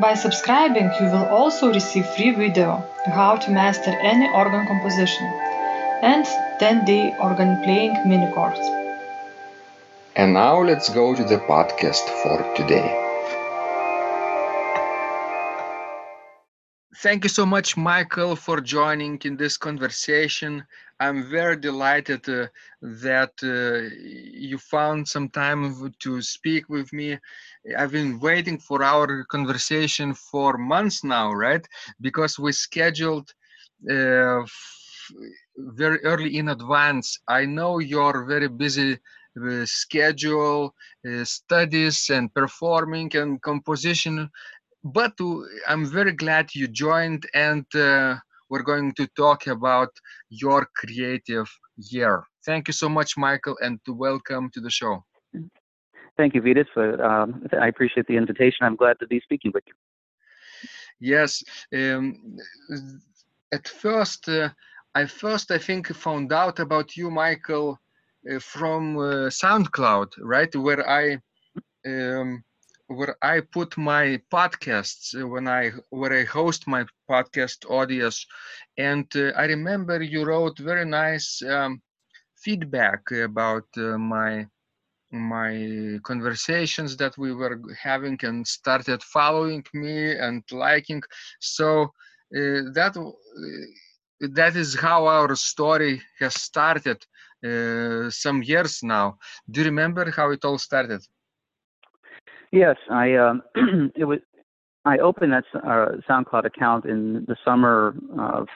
By subscribing, you will also receive free video how to master any organ composition and 10-day organ playing mini course. And now let's go to the podcast for today. Thank you so much, Michael, for joining in this conversation. I'm very delighted uh, that uh, you found some time to speak with me. I've been waiting for our conversation for months now, right? Because we scheduled uh, very early in advance. I know you're very busy uh, schedule, uh, studies and performing and composition, but I'm very glad you joined and uh, we're going to talk about your creative year. Thank you so much, Michael, and welcome to the show. Thank you, Vidas. Um, I appreciate the invitation. I'm glad to be speaking with you. Yes. Um, at first, uh, I first I think found out about you, Michael, uh, from uh, SoundCloud, right? Where I um, where I put my podcasts when I where I host my podcast audience, and uh, I remember you wrote very nice um, feedback about uh, my my conversations that we were having and started following me and liking. So uh, that uh, that is how our story has started uh, some years now. Do you remember how it all started yes i um, it was i opened that uh, soundcloud account in the summer of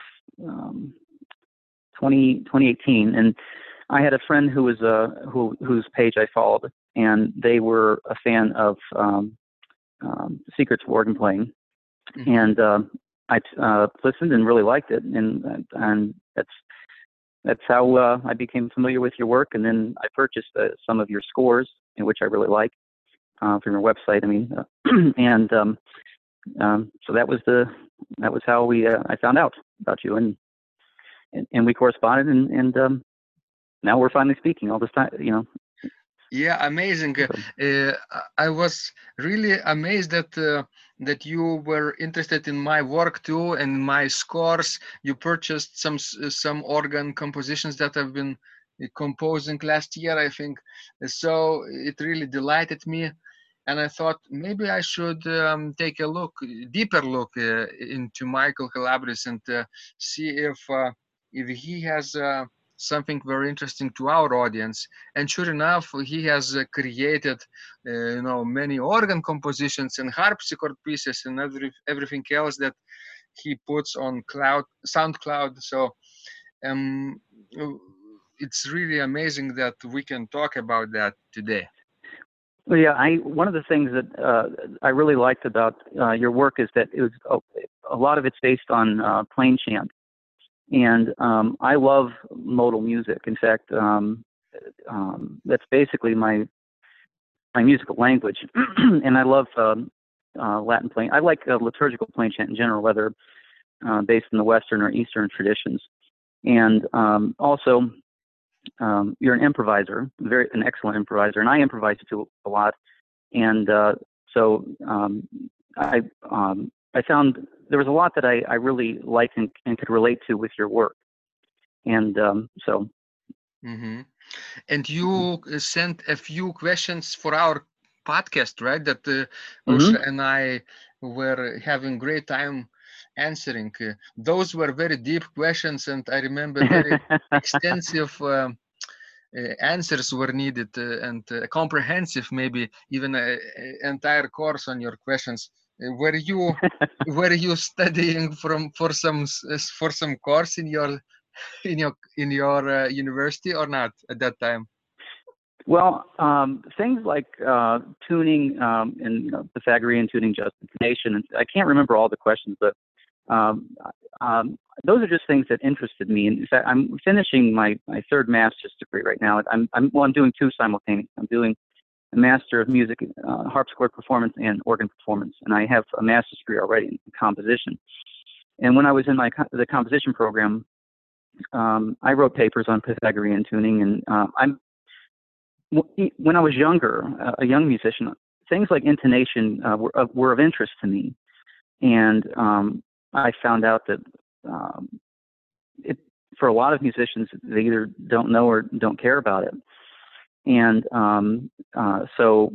um, 20, 2018 and I had a friend who was uh who whose page I followed, and they were a fan of um, um, Secrets of Organ Playing, mm-hmm. and uh, I uh, listened and really liked it, and and that's that's how uh, I became familiar with your work, and then I purchased uh, some of your scores, which I really like uh, from your website. I mean, uh, and um, um, so that was the that was how we uh, I found out about you, and and, and we corresponded, and and um, now we're finally speaking all this time you know. Yeah amazing. Uh, i was really amazed that uh, that you were interested in my work too and my scores. You purchased some some organ compositions that i've been uh, composing last year i think. So it really delighted me and i thought maybe i should um, take a look deeper look uh, into michael Kalabris and uh, see if uh, if he has something very interesting to our audience. And sure enough, he has uh, created, uh, you know, many organ compositions and harpsichord pieces and every, everything else that he puts on cloud SoundCloud. So um, it's really amazing that we can talk about that today. Yeah, I one of the things that uh, I really liked about uh, your work is that it was a, a lot of it's based on uh, plain chant, and um, I love modal music. In fact, um, um, that's basically my my musical language, and I love um, uh, Latin plain. I like uh, liturgical plain chant in general, whether uh, based in the Western or Eastern traditions. And um, also, um, you're an improviser, very an excellent improviser, and I improvise too a lot. And uh, so I I found there was a lot that I, I really liked and, and could relate to with your work. And um, so. Mm-hmm. And you sent a few questions for our podcast, right? That uh, mm-hmm. and I were having great time answering. those were very deep questions, and I remember very extensive. Um, uh, answers were needed uh, and uh, comprehensive maybe even an entire course on your questions were you were you studying from for some for some course in your in your in your uh, university or not at that time well um, things like uh, tuning um, and you know pythagorean tuning justification and i can't remember all the questions but um, um, those are just things that interested me. In fact, I'm finishing my, my third master's degree right now. I'm, I'm well, I'm doing two simultaneously. I'm doing a master of music, uh, harpsichord performance, and organ performance, and I have a master's degree already in composition. And when I was in my the composition program, um, I wrote papers on Pythagorean tuning, and um, I'm when I was younger, uh, a young musician, things like intonation uh, were, uh, were of interest to me, and um, I found out that um, it, for a lot of musicians, they either don't know or don't care about it. And um, uh, so,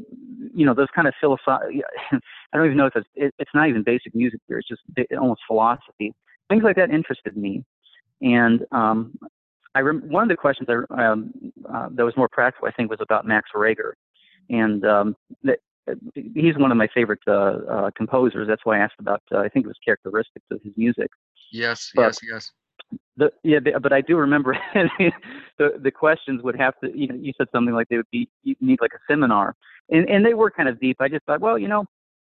you know, those kind of philosophical, I don't even know if it's, it, it's not even basic music theory, it's just almost philosophy. Things like that interested me. And um, I rem- one of the questions I, um, uh, that was more practical, I think, was about Max Reger. And um, that, he's one of my favorite uh, uh, composers. That's why I asked about. Uh, I think it was characteristics of his music. Yes, but yes, yes. The, yeah, but I do remember the the questions would have to. You know, you said something like they would be you need like a seminar, and and they were kind of deep. I just thought, well, you know,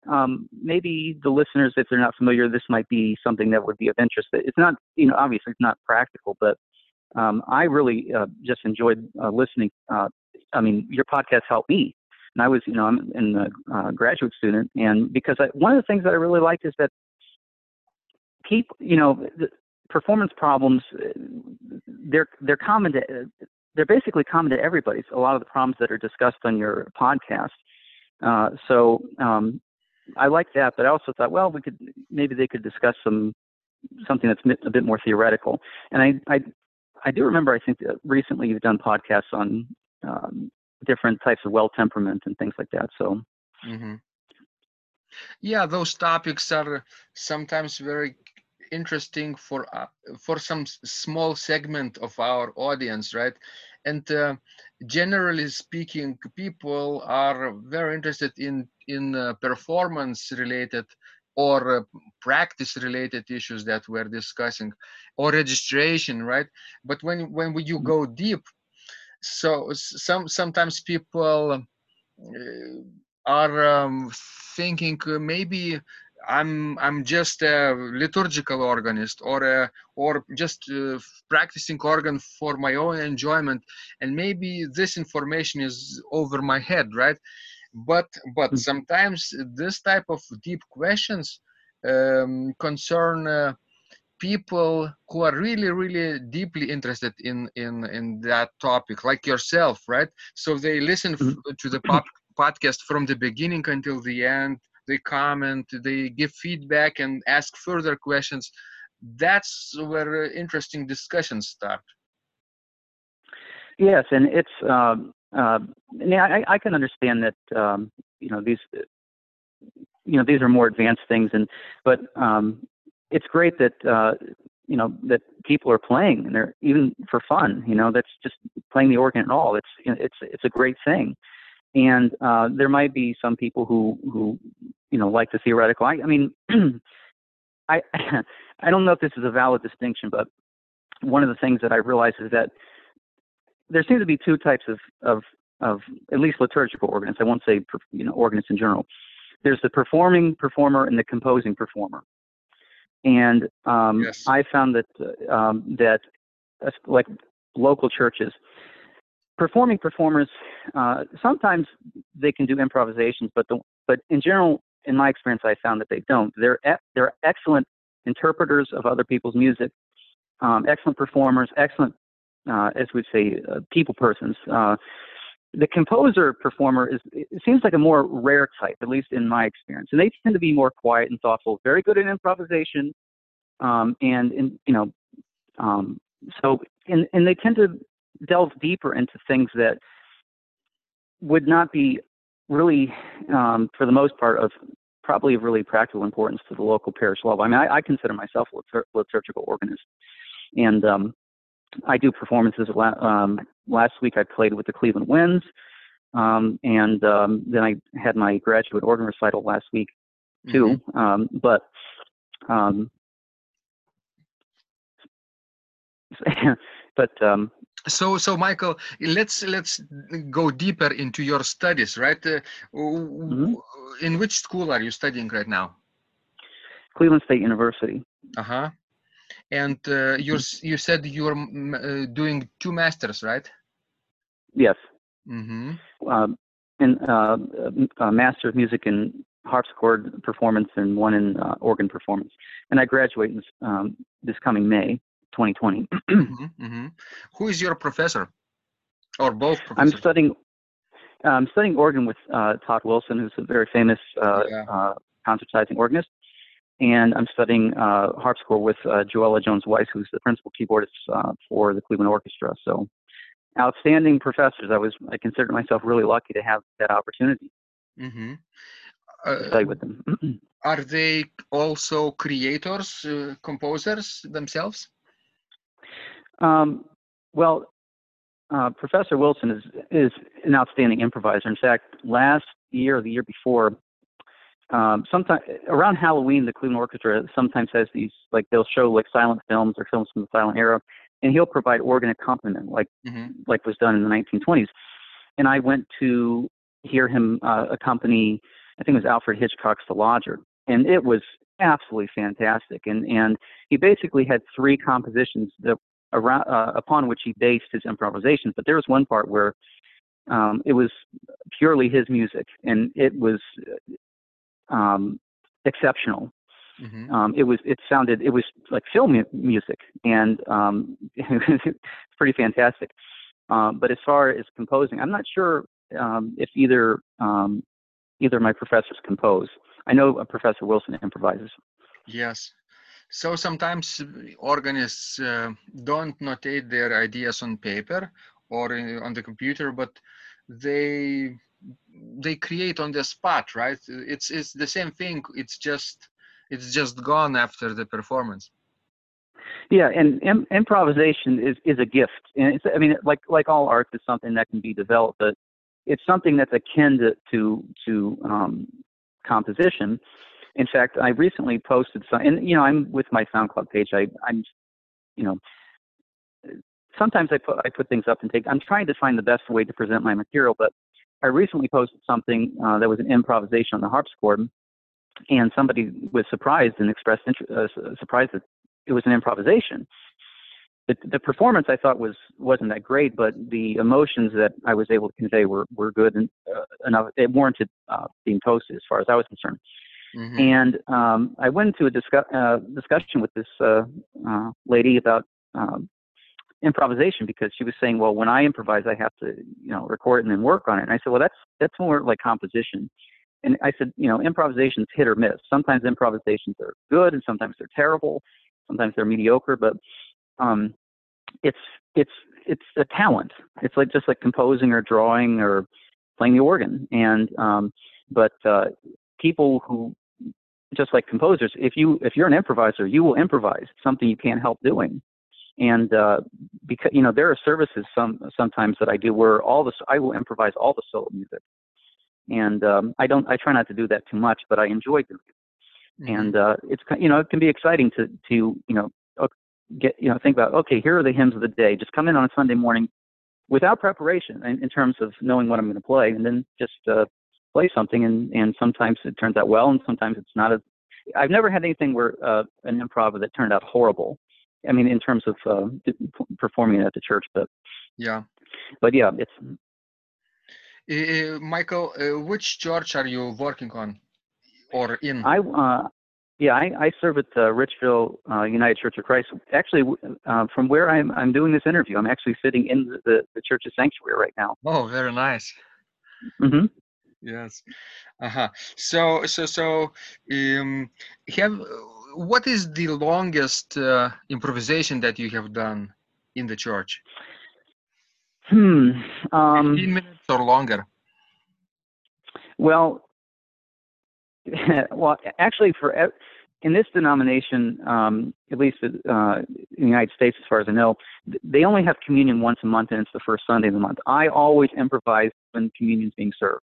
um, maybe the listeners, if they're not familiar, this might be something that would be of interest. It's not, you know, obviously it's not practical, but um, I really uh, just enjoyed uh, listening. Uh, I mean, your podcast helped me and I was, you know, I'm in a uh, graduate student, and because I, one of the things that I really liked is that keep, you know, the performance problems, they're they're common to, they're basically common to everybody. a lot of the problems that are discussed on your podcast. Uh, so um, I like that, but I also thought, well, we could maybe they could discuss some something that's a bit more theoretical. And I I I do remember I think recently you've done podcasts on um, different types of well temperament and things like that. So. Mm-hmm. Yeah, those topics are sometimes very interesting for uh, for some small segment of our audience, right? And uh, generally speaking, people are very interested in in uh, performance related or uh, practice related issues that we're discussing or registration right but when when you mm-hmm. go deep so some sometimes people uh, are um, thinking uh, maybe I'm I'm just a liturgical organist or a, or just uh, practicing organ for my own enjoyment, and maybe this information is over my head, right? But but mm. sometimes this type of deep questions um, concern uh, people who are really really deeply interested in in in that topic like yourself right? So they listen mm-hmm. to the pop- podcast from the beginning until the end. They comment they give feedback and ask further questions. That's where interesting discussions start. Yes and it's um uh, yeah, I, I can understand that um, you know these you know these are more advanced things and but um, it's great that uh, you know that people are playing and they're even for fun. You know, that's just playing the organ at all. It's it's it's a great thing. And uh, there might be some people who who you know like the theoretical. I, I mean, I I don't know if this is a valid distinction, but one of the things that I realize is that there seem to be two types of of of at least liturgical organists. I won't say you know organists in general. There's the performing performer and the composing performer. And um, yes. I found that um, that uh, like local churches, performing performers uh, sometimes they can do improvisations, but the, but in general, in my experience, I found that they don't. They're e- they're excellent interpreters of other people's music, um, excellent performers, excellent, uh, as we'd say, uh, people persons. The composer performer is it seems like a more rare type, at least in my experience, and they tend to be more quiet and thoughtful, very good at improvisation, um, and you know, um, so and and they tend to delve deeper into things that would not be really, um, for the most part, of probably of really practical importance to the local parish level. I mean, I, I consider myself a litur- liturgical organist, and um, I do performances. Um, last week I played with the Cleveland Winds, um, and um, then I had my graduate organ recital last week too. Mm-hmm. Um, but um, but um, so so michael let's let's go deeper into your studies right uh, mm-hmm. in which school are you studying right now cleveland state university uh-huh and uh, you you said you're uh, doing two masters right yes mm-hmm. um, and uh, a master of music in harpsichord performance and one in uh, organ performance and i graduate in, um, this coming may 2020. mm-hmm, mm-hmm. Who is your professor, or both? Professors? I'm studying. I'm studying organ with uh, Todd Wilson, who's a very famous uh, yeah. uh, concertizing organist, and I'm studying uh, harpsichord with uh, Joela Jones-Weiss, who's the principal keyboardist uh, for the Cleveland Orchestra. So, outstanding professors. I was I consider myself really lucky to have that opportunity. Mm-hmm. to study with them. are they also creators, composers themselves? Um, well, uh, Professor Wilson is is an outstanding improviser. In fact, last year or the year before, um, sometime around Halloween, the Cleveland Orchestra sometimes has these like they'll show like silent films or films from the silent era, and he'll provide organ accompaniment like mm-hmm. like was done in the 1920s. And I went to hear him uh, accompany, I think it was Alfred Hitchcock's The Lodger, and it was absolutely fantastic. And and he basically had three compositions that around, uh, upon which he based his improvisations. But there was one part where um, it was purely his music, and it was um, exceptional. Mm-hmm. Um, it was it sounded it was like film music, and um, it's pretty fantastic. Um, but as far as composing, I'm not sure um, if either um, either of my professors compose. I know Professor Wilson improvises. Yes, so sometimes organists uh, don't notate their ideas on paper or in, on the computer, but they they create on the spot, right? It's it's the same thing. It's just it's just gone after the performance. Yeah, and Im- improvisation is is a gift, and it's I mean like like all art, is something that can be developed, but it's something that's akin to to, to um, composition in fact, I recently posted some, and you know, I'm with my SoundCloud page. I, I'm, you know, sometimes I put I put things up and take. I'm trying to find the best way to present my material, but I recently posted something uh, that was an improvisation on the harpsichord, and somebody was surprised and expressed interest, uh, surprised that it was an improvisation. The, the performance I thought was wasn't that great, but the emotions that I was able to convey were were good and uh, enough. It warranted uh, being posted, as far as I was concerned. Mm-hmm. And um, I went into a discuss, uh, discussion with this uh, uh, lady about um, improvisation because she was saying, well, when I improvise, I have to, you know, record and then work on it. And I said, well, that's that's more like composition. And I said, you know, improvisation's hit or miss. Sometimes improvisations are good, and sometimes they're terrible. Sometimes they're mediocre, but um, it's it's it's a talent. It's like just like composing or drawing or playing the organ. And um, but uh, people who just like composers, if you if you're an improviser, you will improvise something you can't help doing. And uh, because you know there are services some sometimes that I do where all the I will improvise all the solo music, and um, I don't I try not to do that too much, but I enjoy doing it. Mm-hmm. And uh, it's you know it can be exciting to to you know get you know think about okay here are the hymns of the day. Just come in on a Sunday morning without preparation in, in terms of knowing what I'm going to play, and then just uh, play something and and sometimes it turns out well and sometimes it's not as I've never had anything where uh, an improv that turned out horrible. I mean, in terms of uh, performing it at the church, but yeah, but yeah, it's. Uh, Michael, uh, which church are you working on, or in? I uh, yeah, I, I serve at uh, Richville uh, United Church of Christ. Actually, uh, from where I'm I'm doing this interview, I'm actually sitting in the, the, the church's sanctuary right now. Oh, very nice. Mm-hmm yes uh-huh so so so um have what is the longest uh, improvisation that you have done in the church hmm um 15 minutes or longer well well, actually, for in this denomination, um, at least uh, in the United States, as far as I know, they only have communion once a month, and it's the first Sunday of the month. I always improvise when communion's being served,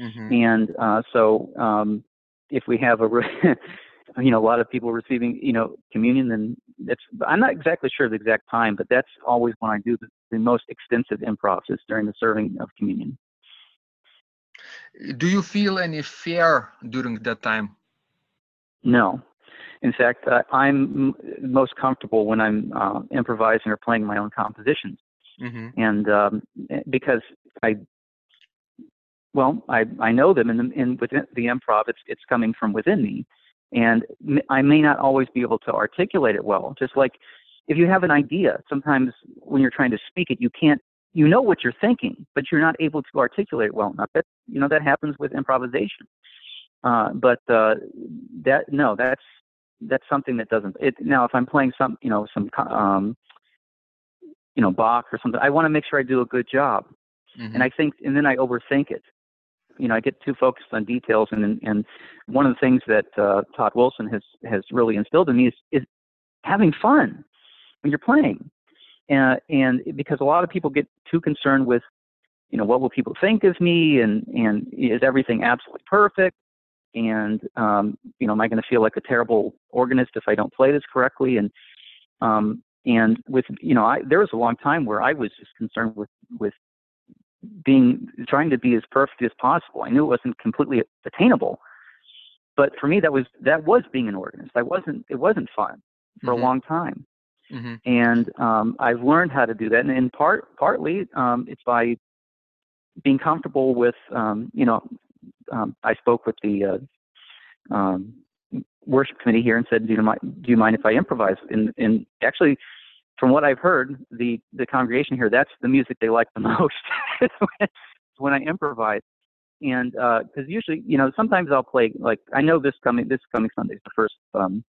mm-hmm. and uh, so um, if we have a you know a lot of people receiving you know communion then that's i'm not exactly sure the exact time but that's always when i do the, the most extensive improv is during the serving of communion. Do you feel any fear during that time? No. In fact uh, i'm most comfortable when i'm uh, improvising or playing my own compositions. Mm-hmm. and um, because i well i i know them and in within the improv it's it's coming from within me and I may not always be able to articulate it well. Just like if you have an idea, sometimes when you're trying to speak it, you can't, you know what you're thinking, but you're not able to articulate it well enough. That, you know, that happens with improvisation. Uh, but uh, that, no, that's, that's something that doesn't, it, now if I'm playing some, you know, some, um, you know, Bach or something, I want to make sure I do a good job. Mm-hmm. And I think, and then I overthink it you know I get too focused on details, and and one of the things that uh, Todd Wilson has has really instilled in me is is having fun when you're playing, uh, and because a lot of people get too concerned with you know what will people think of me, and and is everything absolutely perfect, and um, you know am I going to feel like a terrible organist if I don't play this correctly, and um, and with you know I there was a long time where I was just concerned with with being trying to be as perfect as possible. I knew it wasn't completely attainable, but for me that was that was being an organist. I wasn't it wasn't fun for mm-hmm. a long time, mm-hmm. and um, I've learned how to do that. And in part partly um, it's by being comfortable with um, you know um, I spoke with the uh, um, worship committee here and said, do you mind do you mind if I improvise? And and actually from what I've heard, the the congregation here, that's the music they like the most. when I improvise, and because uh, usually, you know, sometimes I'll play like I know this coming this coming Sunday is the first um,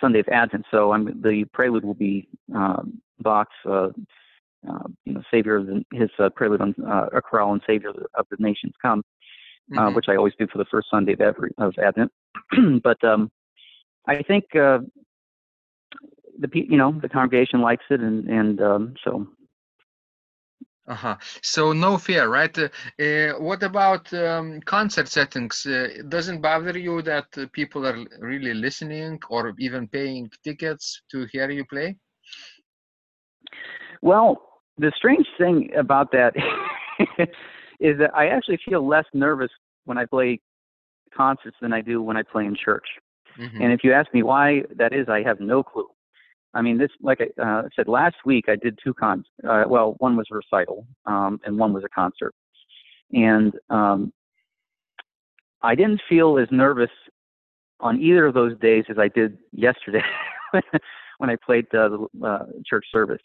Sunday of Advent, so I'm the prelude will be um, Bach's. Uh, uh, you know, Savior of the, his uh, prelude on uh, a chorale and Savior of the Nations Come, uh, mm-hmm. which I always do for the first Sunday of, every, of Advent. but um, I think uh, the you know the congregation likes it, and and um, so. Uh-huh. So no fear, right? Uh, uh, what about um, concert settings? Uh, doesn't bother you that people are really listening or even paying tickets to hear you play? Well, the strange thing about that is that I actually feel less nervous when I play concerts than I do when I play in church. Mm-hmm. And if you ask me why that is, I have no clue. I mean, this, like I uh, said last week, I did two cons. Uh, well, one was a recital, um, and one was a concert. And um, I didn't feel as nervous on either of those days as I did yesterday when I played uh, the uh, church service.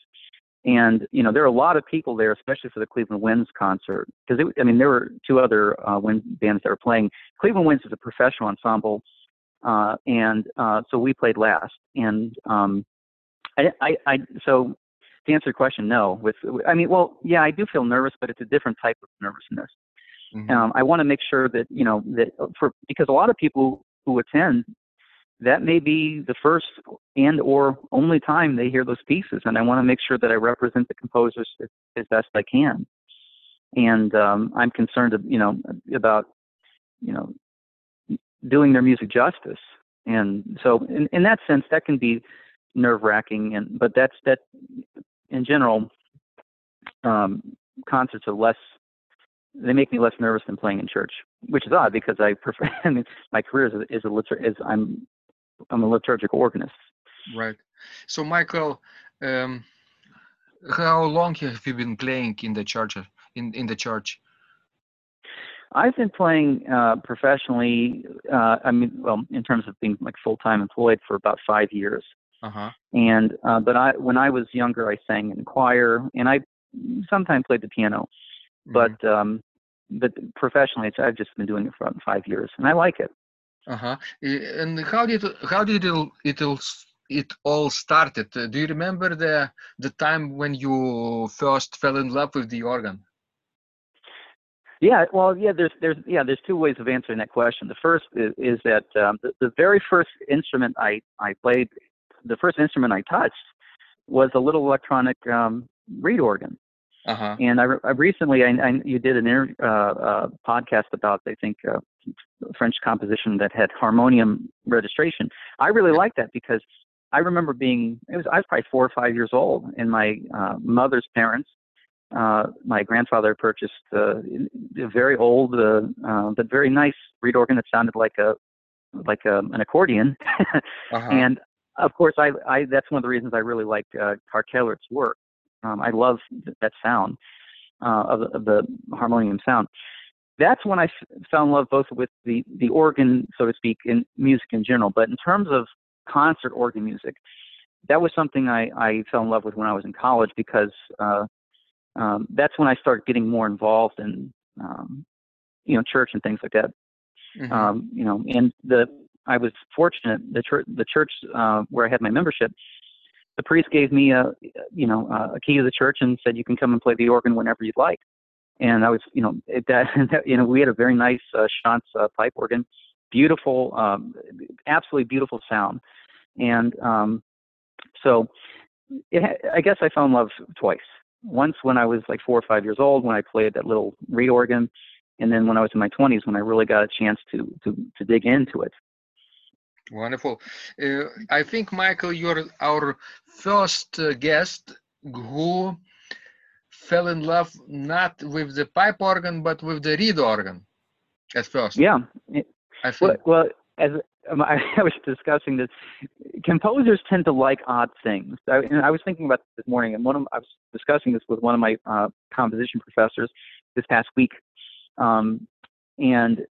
And you know, there are a lot of people there, especially for the Cleveland Winds concert, because I mean, there were two other uh, wind bands that were playing. Cleveland Winds is a professional ensemble, uh, and uh, so we played last. And um, I, I, I, so to answer your question, no. With, I mean, well, yeah, I do feel nervous, but it's a different type of nervousness. Mm-hmm. Um, I want to make sure that you know that for because a lot of people who attend, that may be the first and or only time they hear those pieces, and I want to make sure that I represent the composers as, as best I can. And um, I'm concerned, you know, about you know doing their music justice. And so, in, in that sense, that can be nerve wracking. And but that's that in general. Um, concerts are less. They make me less nervous than playing in church, which is odd because I prefer. I mean, my career is is a litur- is I'm I'm a liturgical organist. Right. So, Michael, um, how long have you been playing in the church? In in the church? I've been playing uh, professionally. Uh, I mean, well, in terms of being like full time employed for about five years. Uh-huh. And uh, but I when I was younger, I sang in choir, and I sometimes played the piano. Mm-hmm. But um, but professionally, I've just been doing it for about five years, and I like it. Uh huh. And how did how did it it all it all started? Do you remember the the time when you first fell in love with the organ? Yeah, well, yeah, there's there's yeah, there's two ways of answering that question. The first is, is that um, the, the very first instrument I I played, the first instrument I touched was a little electronic um, reed organ. Uh-huh. And I, I recently, I, I, you did an inter, uh, uh, podcast about, I think, uh, French composition that had harmonium registration. I really liked that because I remember being, it was, I was probably four or five years old, and my uh, mother's parents, uh, my grandfather purchased uh, a very old uh, uh, but very nice reed organ that sounded like a like a, um, an accordion, uh-huh. and of course, I, I that's one of the reasons I really like uh, Karg-Elert's work. Um, I love that sound uh, of, the, of the harmonium sound. That's when I f- fell in love both with the the organ, so to speak, in music in general. But in terms of concert organ music, that was something I, I fell in love with when I was in college because uh, um, that's when I started getting more involved in um, you know church and things like that. Mm-hmm. Um, you know, and the I was fortunate. The church, the church uh, where I had my membership, the priest gave me a, you know, a key to the church and said you can come and play the organ whenever you'd like. And I was, you know, it, that, that you know, we had a very nice uh, Schantz uh, pipe organ, beautiful, um, absolutely beautiful sound. And um, so, it, I guess I fell in love twice. Once when I was like four or five years old, when I played that little reed organ, and then when I was in my 20s, when I really got a chance to to to dig into it. Wonderful. Uh, I think, Michael, you're our first uh, guest who fell in love not with the pipe organ, but with the reed organ at first. Yeah. I think. Well, well as um, I, I was discussing this, composers tend to like odd things. I, and I was thinking about this, this morning, and one of, I was discussing this with one of my uh, composition professors this past week. Um, and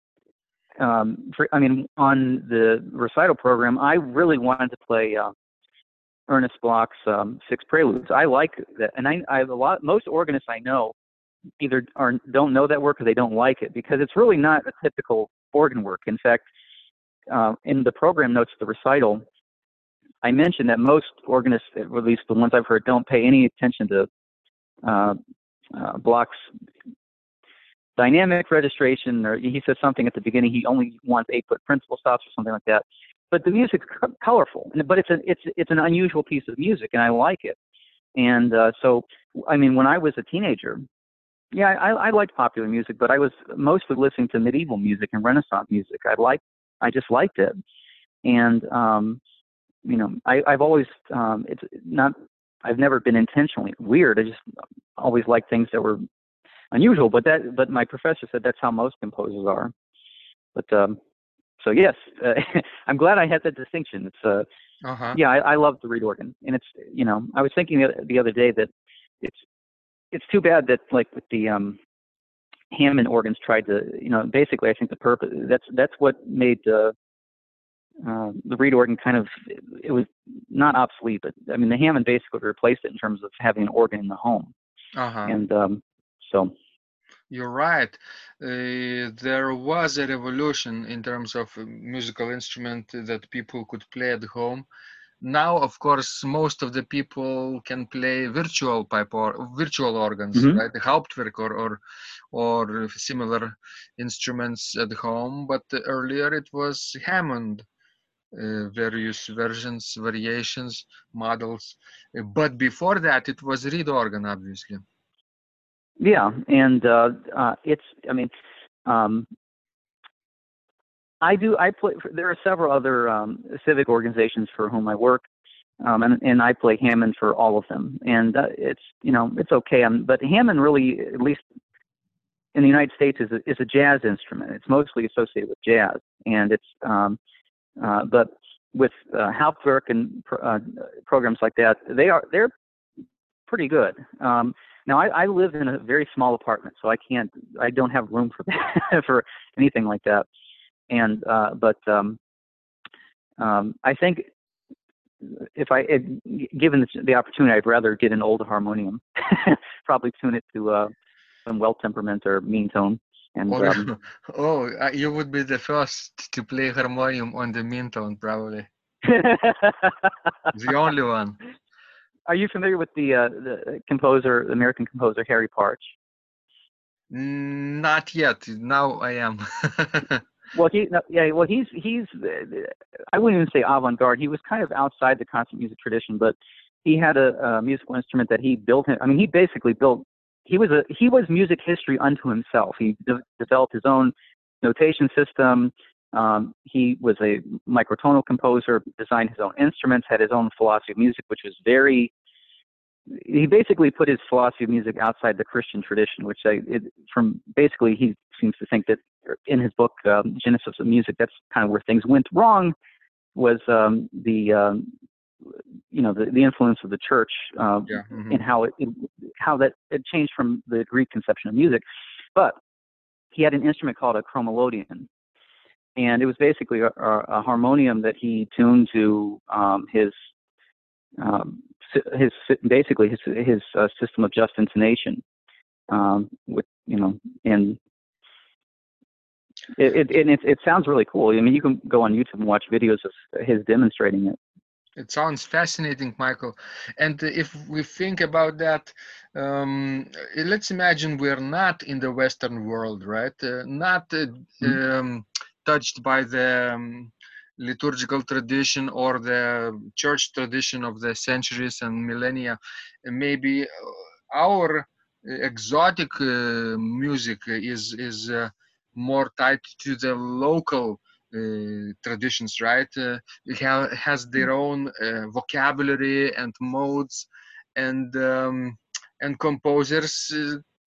um, for, I mean, on the recital program, I really wanted to play uh, Ernest Bloch's um, Six Preludes. I like that, and I, I have a lot. Most organists I know either are don't know that work or they don't like it because it's really not a typical organ work. In fact, uh, in the program notes of the recital, I mentioned that most organists, at least the ones I've heard, don't pay any attention to uh, uh, Bloch's dynamic registration, or he says something at the beginning. He only wants eight foot principal stops or something like that. But the music's colorful, but it's an it's it's an unusual piece of music, and I like it. And uh, so, I mean, when I was a teenager, yeah, I, I liked popular music, but I was mostly listening to medieval music and Renaissance music. I liked, I just liked it, and um, you know, I, I've always um, it's not, I've never been intentionally weird. I just always liked things that were unusual, but that but my professor said that's how most composers are. But um, so yes, uh, I'm glad I had that distinction. It's uh, uh-huh. yeah, I, I love the reed organ, and it's you know I was thinking the, the other day that it's it's too bad that like with the um Hammond organs tried to you know basically I think the purpose that's that's what made the uh, the reed organ kind of it was not obsolete, but I mean the Hammond basically replaced it in terms of having an organ in the home. Uh-huh. And um, so you're right. Uh, there was a revolution in terms of musical instrument that people could play at home. Now, of course, most of the people can play virtual pipe or virtual organs, mm-hmm. right? The Hauptwerk or, or or similar instruments at home. But earlier it was Hammond, uh, various versions, variations, models. But before that, it was reed organ, obviously. Yeah, and uh, uh, it's I mean, um, I do I play. There are several other um, civic organizations for whom I work, um, and and I play Hammond for all of them, and uh, it's you know it's okay. I'm, but Hammond really, at least in the United States, is a, is a jazz instrument. It's mostly associated with jazz, and it's um, uh, but with uh, Hauptwerk and uh, programs like that, they are they're pretty good. Um, now I, I live in a very small apartment, so I can't, I don't have room for that, for anything like that. And uh, but um, um, I think if I, it, given the opportunity, I'd rather get an old harmonium, probably tune it to uh, some well temperament or mean tone. And oh, um, oh uh, you would be the first to play harmonium on the mean tone, probably. the only one are you familiar with the uh, the composer, the American composer Harry Partch? Mm, not yet. Now I am. well, he yeah. Well, he's he's. Uh, uh, I wouldn't even say avant-garde. He was kind of outside the concert music tradition, but he had a, a musical instrument that he built. I mean, he basically built. He was a he was music history unto himself. He de- developed his own notation system. Um, he was a microtonal composer, designed his own instruments, had his own philosophy of music, which was very he basically put his philosophy of music outside the Christian tradition, which I, it, from basically he seems to think that in his book um, Genesis of Music, that's kind of where things went wrong, was um, the um, you know the, the influence of the church uh, yeah. mm-hmm. and how it, it, how that it changed from the Greek conception of music, but he had an instrument called a chromelodeon, and it was basically a, a harmonium that he tuned to um, his um, his basically his his uh, system of just intonation, um, with you know, and it it, it it sounds really cool. I mean, you can go on YouTube and watch videos of his demonstrating it. It sounds fascinating, Michael. And if we think about that, um, let's imagine we're not in the Western world, right? Uh, not uh, mm-hmm. um, touched by the um, liturgical tradition or the church tradition of the centuries and millennia. Maybe uh, our exotic uh, music is is uh, more tied to the local uh, traditions right? Uh, it ha- has their own uh, vocabulary and modes and um, and composers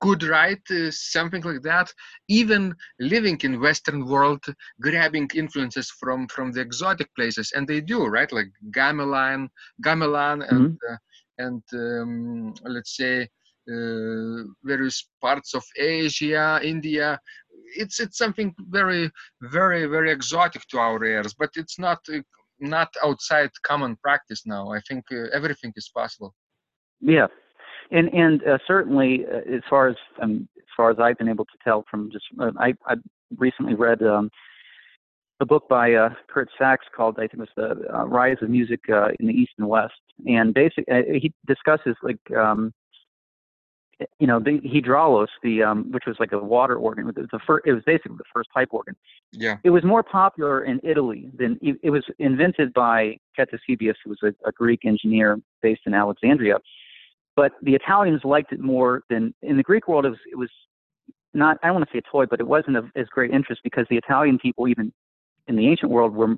could write uh, something like that even living in western world grabbing influences from from the exotic places and they do right? Like gamelan gamelan mm-hmm. and uh, and um, let's say uh, various parts of asia india. It's it's something very very very exotic to our ears but it's not uh, not outside common practice now. I think uh, everything is possible. Yeah and and uh, certainly uh, as far as um, as far as I've been able to tell from just uh, I I recently read um, a book by uh, Curt Sachs called I think it was the uh, Rise of Music uh, in the East and West, and basically uh, he discusses like um, you know the hydraulos, the um, which was like a water organ. It was the first. It was basically the first pipe organ. Yeah. It was more popular in Italy than it was invented by Ctesibius, who was a, a Greek engineer based in Alexandria but the Italians liked it more than in the Greek world. It was, it was not I don't want to say a toy, but it wasn't of as great interest because the Italian people, even in the ancient world, were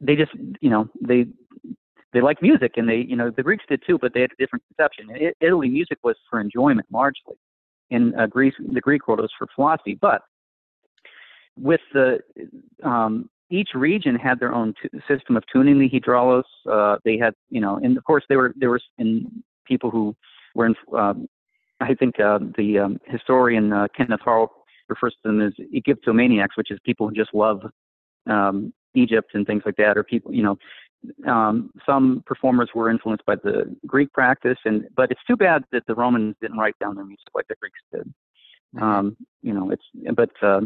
they just you know they they like music and they you know the Greeks did too, but they had a different conception. In Italy, music was for enjoyment largely. In uh, Greece, the Greek world was for philosophy, but with the um, each region had their own t- system of tuning the hydraulos. Uh, they had, you know, and of course they were there were in people who were in. Um, I think uh, the um, historian uh, Kenneth Harl refers to them as Egyptomaniacs, which is people who just love um, Egypt and things like that, or people, you know. Um, some performers were influenced by the Greek practice, and but it's too bad that the Romans didn't write down their music like the Greeks did. Mm-hmm. Um, you know, it's but uh,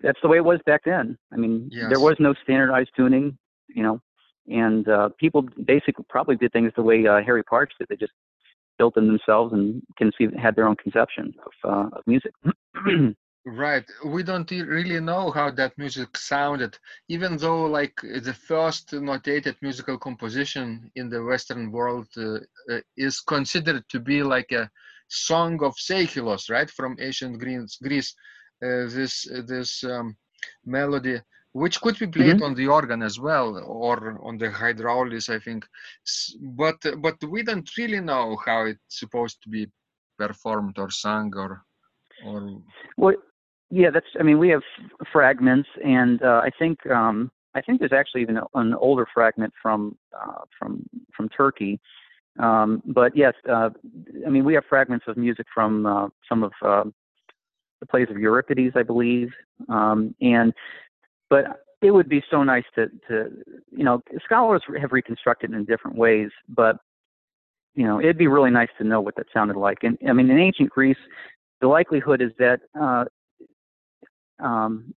that's the way it was back then. I mean, yes. there was no standardized tuning, you know, and uh, people basically probably did things the way uh, Harry Partch did. They just built them themselves and conceived, had their own conception of, uh, of music. right. We don't really know how that music sounded, even though like the first notated musical composition in the Western world uh, uh, is considered to be like a song of Seikilos, right, from ancient Greece uh, this this um, melody which could be played mm-hmm. on the organ as well or on the hydraulis i think but but we don't really know how it's supposed to be performed or sung or or well yeah that's i mean we have fragments and uh, i think um i think there's actually even an older fragment from uh, from from turkey um, but yes, uh, I mean we have fragments of music from uh, some of uh, the plays of Euripides, I believe. Um, and but it would be so nice to to you know scholars have reconstructed in different ways, but you know it'd be really nice to know what that sounded like. And I mean in ancient Greece, the likelihood is that uh, um,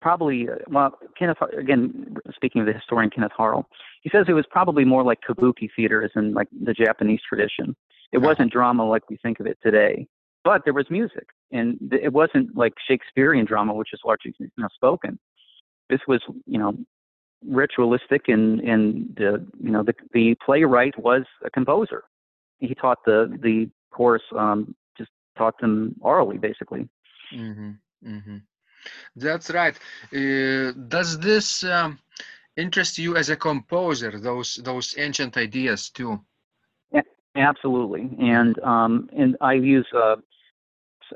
probably well Kenneth again speaking of the historian Kenneth Harl, he says it was probably more like kabuki theater as in like the Japanese tradition. It wasn't drama like we think of it today, but there was music and it wasn't like Shakespearean drama, which is largely you know, spoken. This was, you know, ritualistic, and and the you know the the playwright was a composer. He taught the the chorus, um, just taught them orally, basically. Mm-hmm. Mm-hmm. That's right. Uh, does this um, interest you as a composer? Those those ancient ideas too. Yeah, absolutely, and um, and I use uh,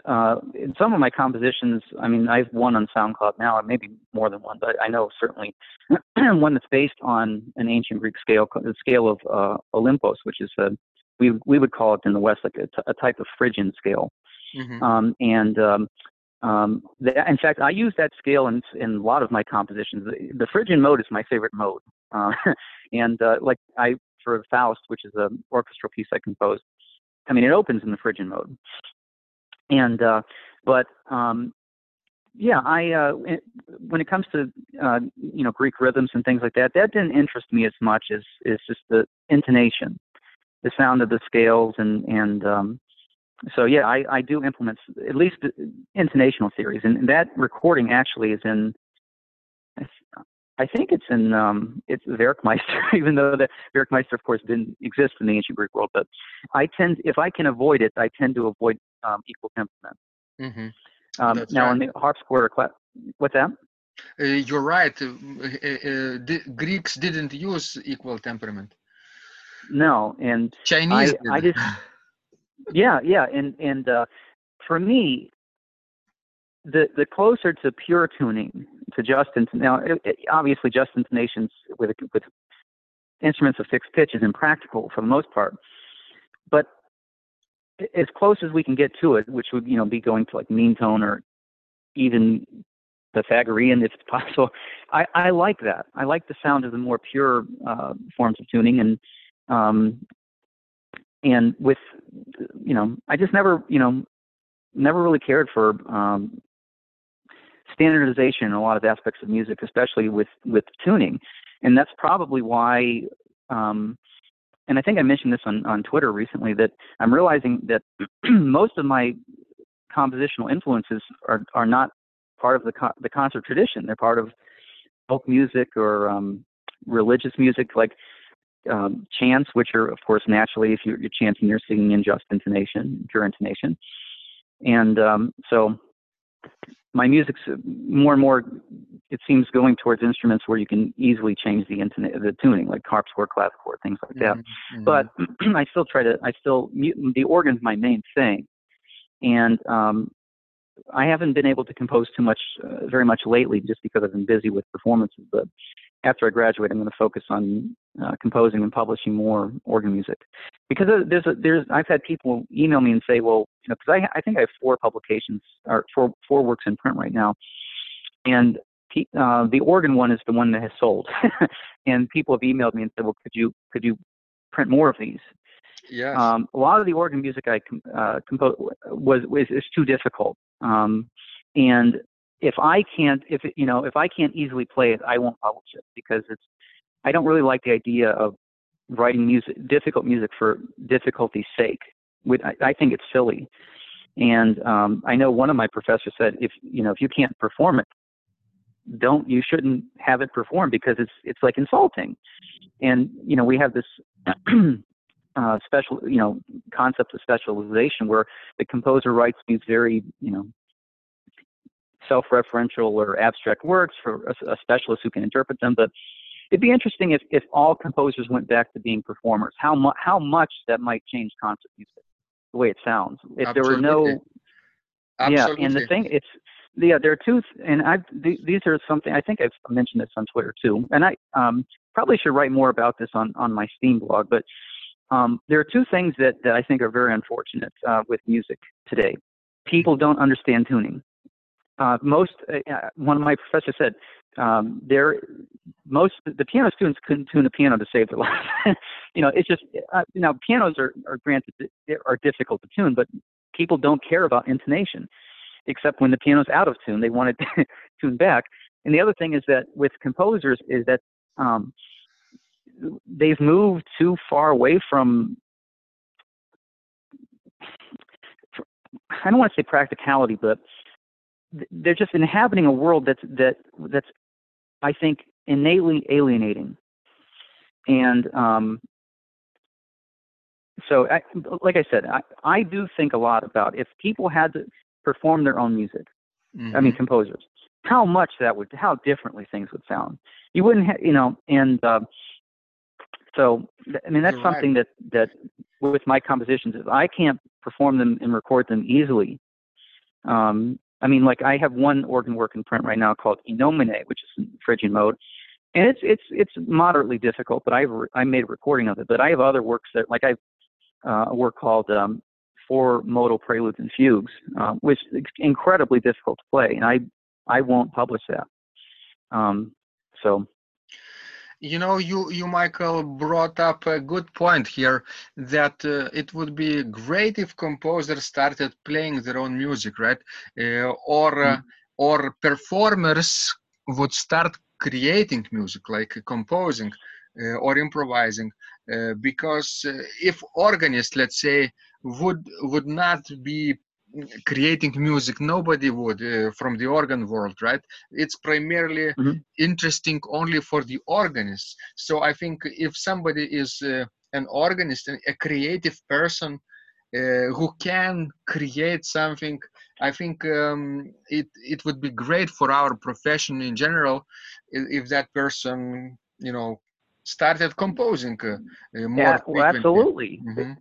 uh, in some of my compositions, I mean, I've one on SoundCloud now, maybe more than one, but I know certainly one that's based on an ancient Greek scale, the scale of uh, Olympos, which is a, we we would call it in the West like a, t- a type of Phrygian scale. Mm-hmm. Um, and um, um, the, in fact, I use that scale in, in a lot of my compositions. The, the Phrygian mode is my favorite mode, uh, and uh, like I for Faust, which is an orchestral piece I composed. I mean, it opens in the Phrygian mode, and uh, but um, yeah, I uh, when it comes to uh, you know Greek rhythms and things like that, that didn't interest me as much as is just the intonation, the sound of the scales, and and um, so yeah, I, I do implement at least intonational theories, and that recording actually is in. I think it's in um, it's Werckmeister, even though the Werckmeister, of course, didn't exist in the ancient Greek world. But I tend, if I can avoid it, I tend to avoid um, equal temperament. Mm-hmm. Um, now, right. in the harpsichord, what's that? Uh, you're right. Uh, uh, the Greeks didn't use equal temperament. No, and Chinese. I, I just, yeah, yeah, and and uh, for me, the the closer to pure tuning to just now, it, it, obviously, just intonations with with instruments of fixed pitch is impractical for the most part, but as close as we can get to it, which would you know be going to like mean tone or even Pythagorean if it's possible. I, I like that. I like the sound of the more pure uh, forms of tuning, and um, and with you know, I just never you know never really cared for um, standardization in a lot of aspects of music, especially with with tuning, and that's probably why um, and I think I mentioned this on, on Twitter recently that I'm realizing that most of my compositional influences are are not part of the the concert tradition. They're part of folk music or um, religious music, like um, chants, which are of course naturally, if you're, you're chanting, you're singing in just intonation, pure intonation, and um, so my music's more and more it seems going towards instruments where you can easily change the internet, the tuning like harpsichord clavichord things like that. Mm-hmm. but i still try to i still the organ's my main thing. And um i haven't been able to compose too much uh, very much lately just because i've been busy with performances but after I graduate, I'm going to focus on uh, composing and publishing more organ music. Because there's a, there's I've had people email me and say, well, you know, because I I think I have four publications or four four works in print right now, and uh, the organ one is the one that has sold, and people have emailed me and said, well, could you could you print more of these? Yes. Um, a lot of the organ music I com- uh, composed was, was is too difficult. Um, and if I can't, if you know, if I can't easily play it, I won't publish it because it's. I don't really like the idea of writing music, difficult music for difficulty's sake. With, I, I think it's silly. And um, I know one of my professors said, if you know, if you can't perform it, don't you shouldn't have it performed because it's it's like insulting. And you know, we have this. uh, special, you know, concept of specialization where the composer writes these very, you know, self-referential or abstract works for a, a specialist who can interpret them. But it'd be interesting if, if all composers went back to being performers. How mu- how much that might change concert music, the way it sounds. If Absolutely. there were no, Absolutely. yeah, and the thing it's yeah, there are two, and I th- these are something I think I've mentioned this on Twitter too, and I um, probably should write more about this on on my Steem blog. But um, there are two things that, that I think are very unfortunate uh, with music today. People don't understand tuning uh, most uh, one of my professors said um, there most the piano students couldn't tune a piano to save their life. you know, it's just uh, now pianos are, are granted are difficult to tune, but people don't care about intonation, except when the piano's out of tune, they want it tuned back. And the other thing is that with composers is that um, they've moved too far away from I don't want to say practicality, but they're just inhabiting a world that's that that's I think innately alienating. And um, so, I, like I said, I, I do think a lot about if people had to perform their own music. Mm-hmm. I mean, mm-hmm. composers, how much that would, how differently things would sound. You wouldn't, have, you know, and uh, so I mean that's You're something right. that that with my compositions, if I can't perform them and record them easily, um, I mean, like I have one organ work in print right now called In Nomine, which is in Phrygian mode, and it's it's it's moderately difficult. But I've I made a recording of it. But I have other works that like I've uh, a work called um, Four Modal Preludes and Fugues, uh, which is incredibly difficult to play, and I I won't publish that. Um, so you know you you michael brought up a good point here that uh, it would be great if composers started playing their own music right uh, or uh, mm. or performers would start creating music like composing uh, or improvising uh, because uh, if organists let's say would would not be creating music nobody would uh, from the organ world right? It's primarily mm-hmm. interesting only for the organists so i think if somebody is uh, an organist and a creative person uh, who can create something i think um, it it would be great for our profession in general if, if that person you know started composing uh, uh, more yeah, well, absolutely. Mm-hmm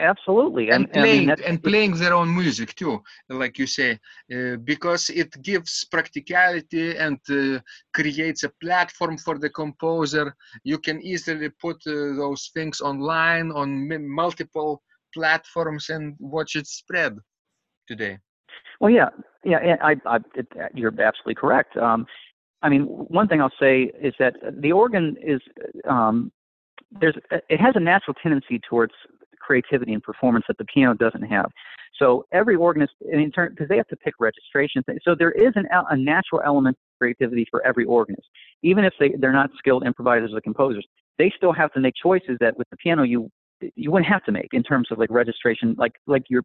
absolutely and, and playing mean, and playing their own music too like you say uh, because it gives practicality and uh, creates a platform for the composer. You can easily put uh, those things online on multiple platforms and watch it spread today. Well yeah yeah I, I, it, you're absolutely correct. Um, i mean one thing i'll say is that the organ is um, there's it has a natural tendency towards creativity and performance that the piano doesn't have. So every organist, in turn, because they have to pick registration, so there is an, a natural element of creativity for every organist, even if they they're not skilled improvisers or composers. They still have to make choices that with the piano you you wouldn't have to make in terms of like registration, like like your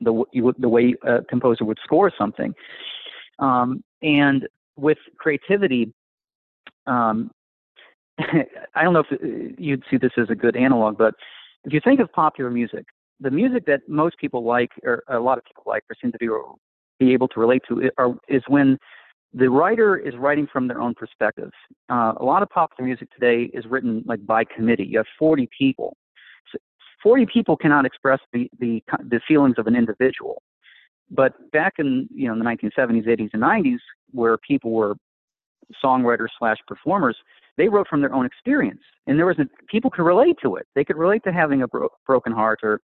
the you, the way a composer would score something. Um, and with creativity, um, I don't know if uh, you'd see this as a good analog, but if you think of popular music, the music that most people like, or a lot of people like, or seem to be, be able to relate to, are, is when the writer is writing from their own perspective. Uh, a lot of popular music today is written like by committee. You have 40 people. So 40 people cannot express the, the, the feelings of an individual. But back in you know the 1970s, 80s, and 90s, where people were songwriters slash performers, they wrote from their own experience, and there was a, people could relate to it. They could relate to having a bro- broken heart or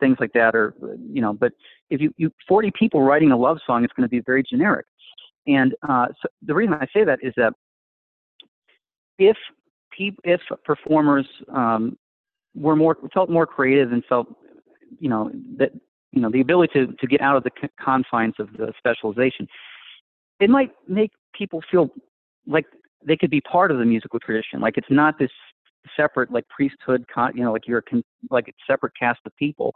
things like that, or you know. But if you, you 40 people writing a love song, it's going to be very generic. And uh, so the reason I say that is that if pe- if performers um, were more felt more creative and felt you know that you know the ability to to get out of the confines of the specialization, it might make people feel like they could be part of the musical tradition. Like it's not this separate like priesthood, con- you know, like you're a con- like a separate caste of people.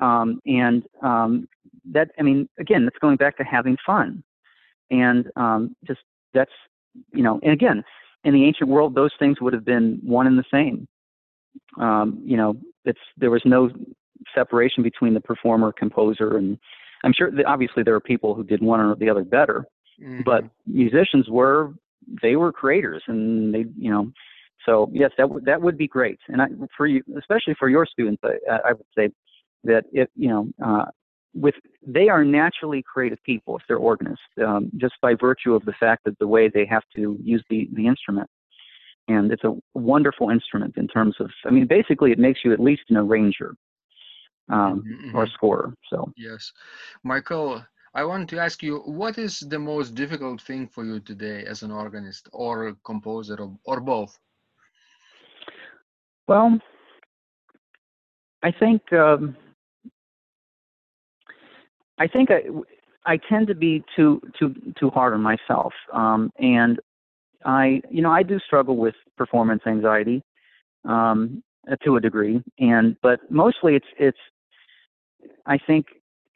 Um, and um, that, I mean, again, that's going back to having fun, and um, just that's, you know, and again, in the ancient world, those things would have been one and the same. Um, you know, it's there was no separation between the performer, composer, and I'm sure that obviously there are people who did one or the other better, mm-hmm. but musicians were they were creators and they you know so yes that would that would be great. And I, for you especially for your students I, I would say that if you know uh, with they are naturally creative people if they're organists um, just by virtue of the fact that the way they have to use the the instrument. And it's a wonderful instrument in terms of i mean basically it makes you at least an arranger um, mm-hmm. or a scorer so. Yes. Michael I want to ask you, what is the most difficult thing for you today as an organist or a composer or, or both? Well, I think um, I think I, I tend to be too too too hard on myself, um, and I you know I do struggle with performance anxiety um, to a degree, and but mostly it's it's I think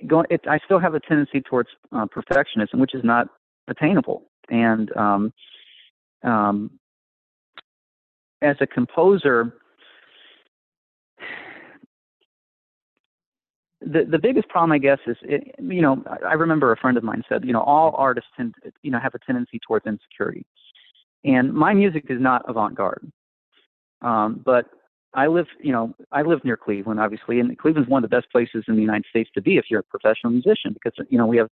going, it, I still have a tendency towards uh, perfectionism, which is not attainable. And um, um, as a composer, the the biggest problem, I guess, is it, you know I remember a friend of mine said you know all artists tend you know have a tendency towards insecurity, and my music is not avant-garde, um, but I live you know I live near Cleveland obviously, and Cleveland's one of the best places in the United States to be if you're a professional musician because you know we have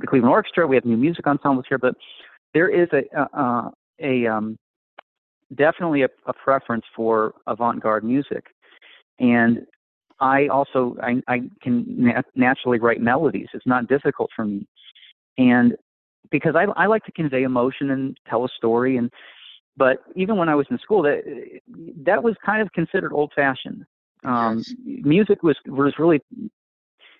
the Cleveland Orchestra, we have new music ensembles here, but there is a a, a um, definitely a, a preference for avant-garde music, and I also I, I can na- naturally write melodies. It's not difficult for me, and because I, I like to convey emotion and tell a story. And but even when I was in school, that that was kind of considered old-fashioned. Um, yes. Music was was really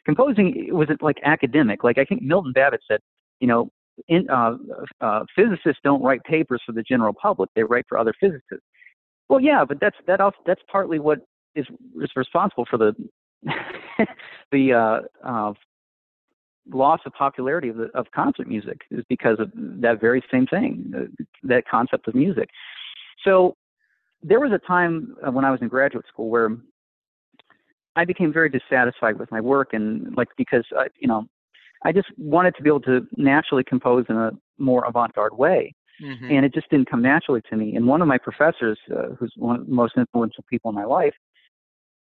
composing wasn't like academic. Like I think Milton Babbitt said, you know, in, uh, uh, physicists don't write papers for the general public; they write for other physicists. Well, yeah, but that's that also, that's partly what is is responsible for the the uh, uh, loss of popularity of, the, of concert music is because of that very same thing, that concept of music. So there was a time uh, when I was in graduate school where I became very dissatisfied with my work and like because uh, you know I just wanted to be able to naturally compose in a more avant-garde way. Mm-hmm. And it just didn't come naturally to me. And one of my professors, uh, who's one of the most influential people in my life,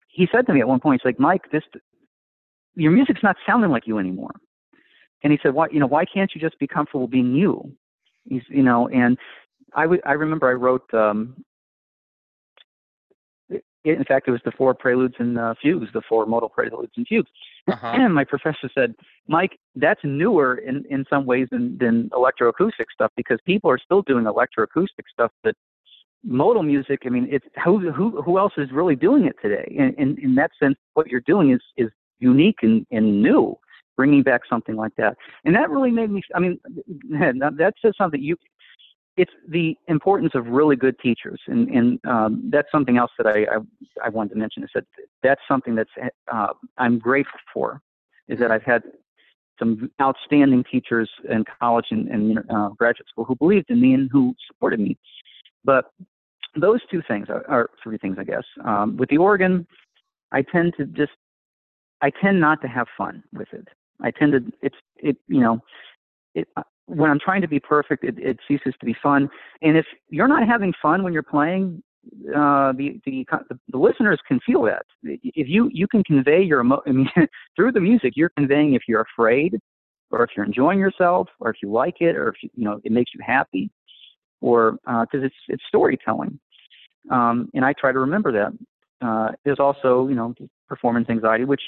he said to me at one point, he's like, Mike, this, your music's not sounding like you anymore. And he said, why, you know, why can't you just be comfortable being you? He's, you know, and I I remember I wrote, um, it, in fact, it was the four preludes and uh, fugues, the four modal preludes and fugues. Uh-huh. And my professor said, Mike, that's newer in, in some ways than, than electroacoustic stuff because people are still doing electroacoustic stuff that modal music, I mean, it's who who who else is really doing it today? And in, in that sense, what you're doing is is unique and, and new, bringing back something like that. And that really made me. I mean, that says something. You, it's the importance of really good teachers, and and um, that's something else that I, I I wanted to mention is that that's something that's uh, I'm grateful for, is that I've had some outstanding teachers in college and, and uh, graduate school who believed in me and who supported me. But those two things are, are three things, I guess. Um, with the organ, I tend to just, I tend not to have fun with it. I tend to, it's, it, you know, it, uh, when I'm trying to be perfect, it, it ceases to be fun. And if you're not having fun when you're playing, uh, the, the the listeners can feel that. If you you can convey your emo- I mean, through the music, you're conveying if you're afraid, or if you're enjoying yourself, or if you like it, or if you, you know it makes you happy or because uh, it's it's storytelling, um, and I try to remember that. Uh, there's also you know performance anxiety, which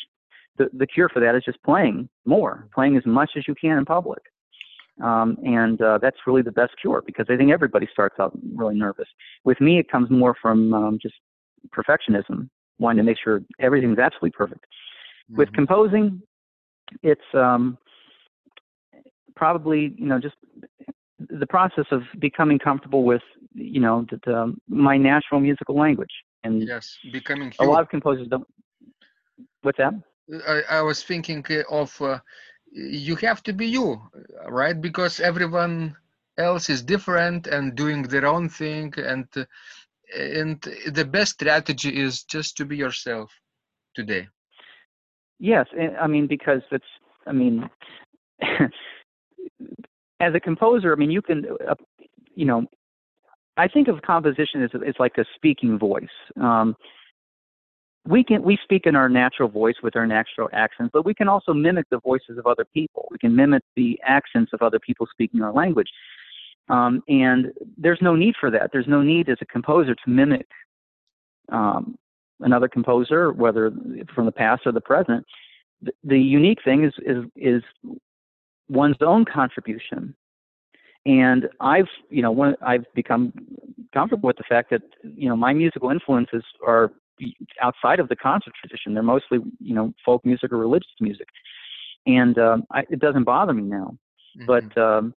the the cure for that is just playing more, playing as much as you can in public. Um, and uh, that's really the best cure because I think everybody starts out really nervous. With me, it comes more from um, just perfectionism, wanting to make sure everything's absolutely perfect. Mm-hmm. With composing, it's um, probably you know just the process of becoming comfortable with you know the, the, my natural musical language and yes becoming a lot of composers don't what's that i, I was thinking of uh, you have to be you right because everyone else is different and doing their own thing and uh, and the best strategy is just to be yourself today yes i mean because it's i mean as a composer, I mean, you can, uh, you know, I think of composition as, as like a speaking voice. Um, we can we speak in our natural voice with our natural accents, but we can also mimic the voices of other people. We can mimic the accents of other people speaking our language. Um, and there's no need for that. There's no need as a composer to mimic um, another composer, whether from the past or the present. The, the unique thing is is is one's own contribution. And I've, you know, one, I've become comfortable with the fact that, you know, my musical influences are outside of the concert tradition. They're mostly, you know, folk music or religious music, and um, I, it doesn't bother me now. Mm-hmm. But um,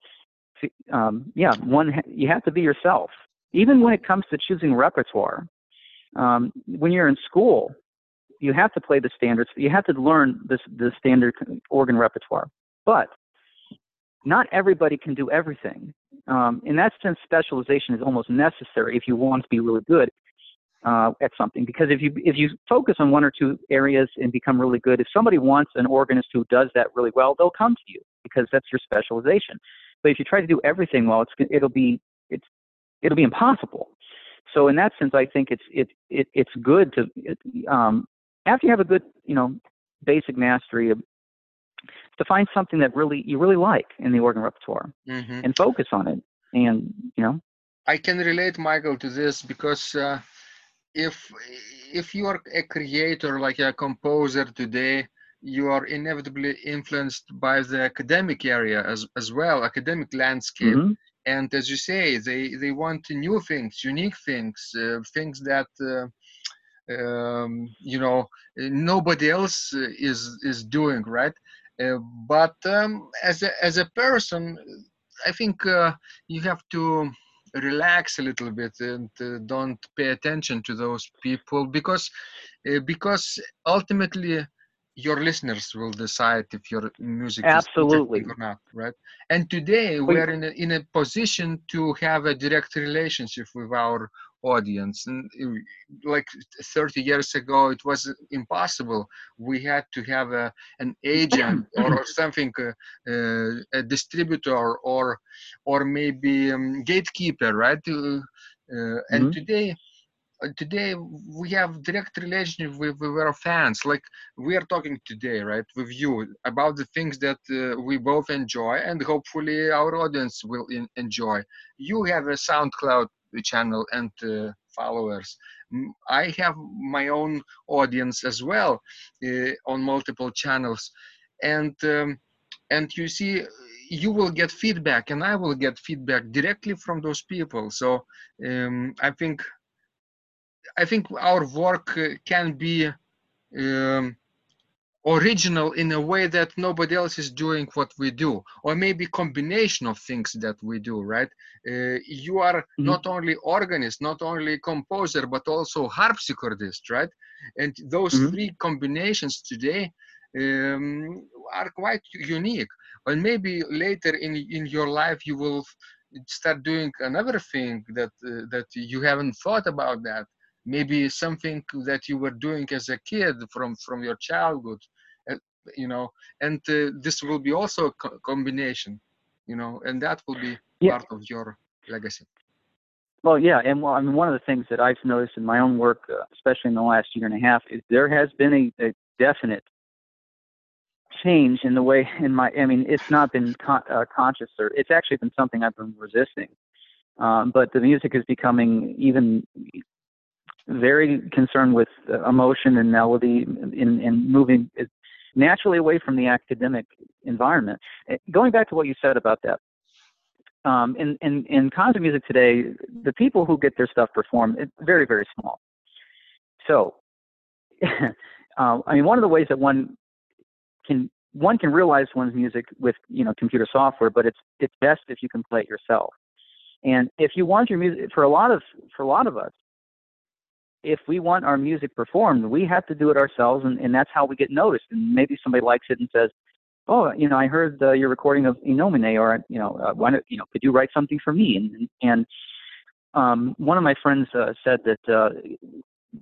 um, yeah, one you have to be yourself. Even when it comes to choosing repertoire, um, when you're in school, you have to play the standards. You have to learn this the standard organ repertoire. But not everybody can do everything. Um, in that sense, specialization is almost necessary if you want to be really good uh, at something. Because if you if you focus on one or two areas and become really good, if somebody wants an organist who does that really well, they'll come to you because that's your specialization. But if you try to do everything well, it's it'll be it's it'll be impossible. So in that sense, I think it's it, it it's good to it, um, after you have a good you know basic mastery of, to find something that really you really like in the organ repertoire mm-hmm. and focus on it. And you know, I can relate, Michael, to this because uh, if if you are a creator like a composer today, you are inevitably influenced by the academic area as as well, academic landscape. Mm-hmm and as you say they they want new things unique things uh, things that uh, um, you know nobody else is is doing right uh, but um, as a as a person i think uh, you have to relax a little bit and uh, don't pay attention to those people because uh, because ultimately your listeners will decide if your music absolutely. is or not right? And today we are in a, in a position to have a direct relationship with our audience. And like 30 years ago it was impossible. We had to have a an agent or, or something uh, uh, a distributor or or maybe um, gatekeeper right? Uh, uh and mm-hmm. today uh, today we have direct relationship with, with our fans. Like we are talking today right with you about the things that uh, we both enjoy and hopefully our audience will in, enjoy. You have a soundcloud channel and uh, followers. I have my own audience as well uh, on multiple channels. And um, and you see you will get feedback and i will get feedback directly from those people. So um, i think I think our work uh, can be um, original in a way that nobody else is doing what we do or maybe combination of things that we do right uh, you are mm-hmm. not only organist not only composer but also harpsichordist right and those mm-hmm. three combinations today um, are quite unique and maybe later in in your life you will start doing another thing that uh, that you haven't thought about that maybe something that you were doing as a kid from from your childhood you know and uh, this will be also a co- combination you know and that will be yeah. part of your legacy well yeah and well i mean one of the things that i've noticed in my own work uh, especially in the last year and a half is there has been a, a definite change in the way in my i mean it's not been con- uh, conscious or it's actually been something i've been resisting um, but the music is becoming even very concerned with emotion and melody in, in moving naturally away from the academic environment. Eh, going back to what you said about that, um, in, in, in concert music today, the people who get their stuff performed, it's very, very small. So, uh, I mean, one of the ways that one can one can realize one's music with you know computer software, but it's it's best if you can play it yourself. And if you want your music, for a lot of for a lot of us, if we want our music performed, we have to do it ourselves, and, and that's how we get noticed. And maybe somebody likes it and says, "Oh, you know, I heard uh, your recording of In or you know, uh, why don't you know, could you write something for me?" And and um, one of my friends uh, said that uh,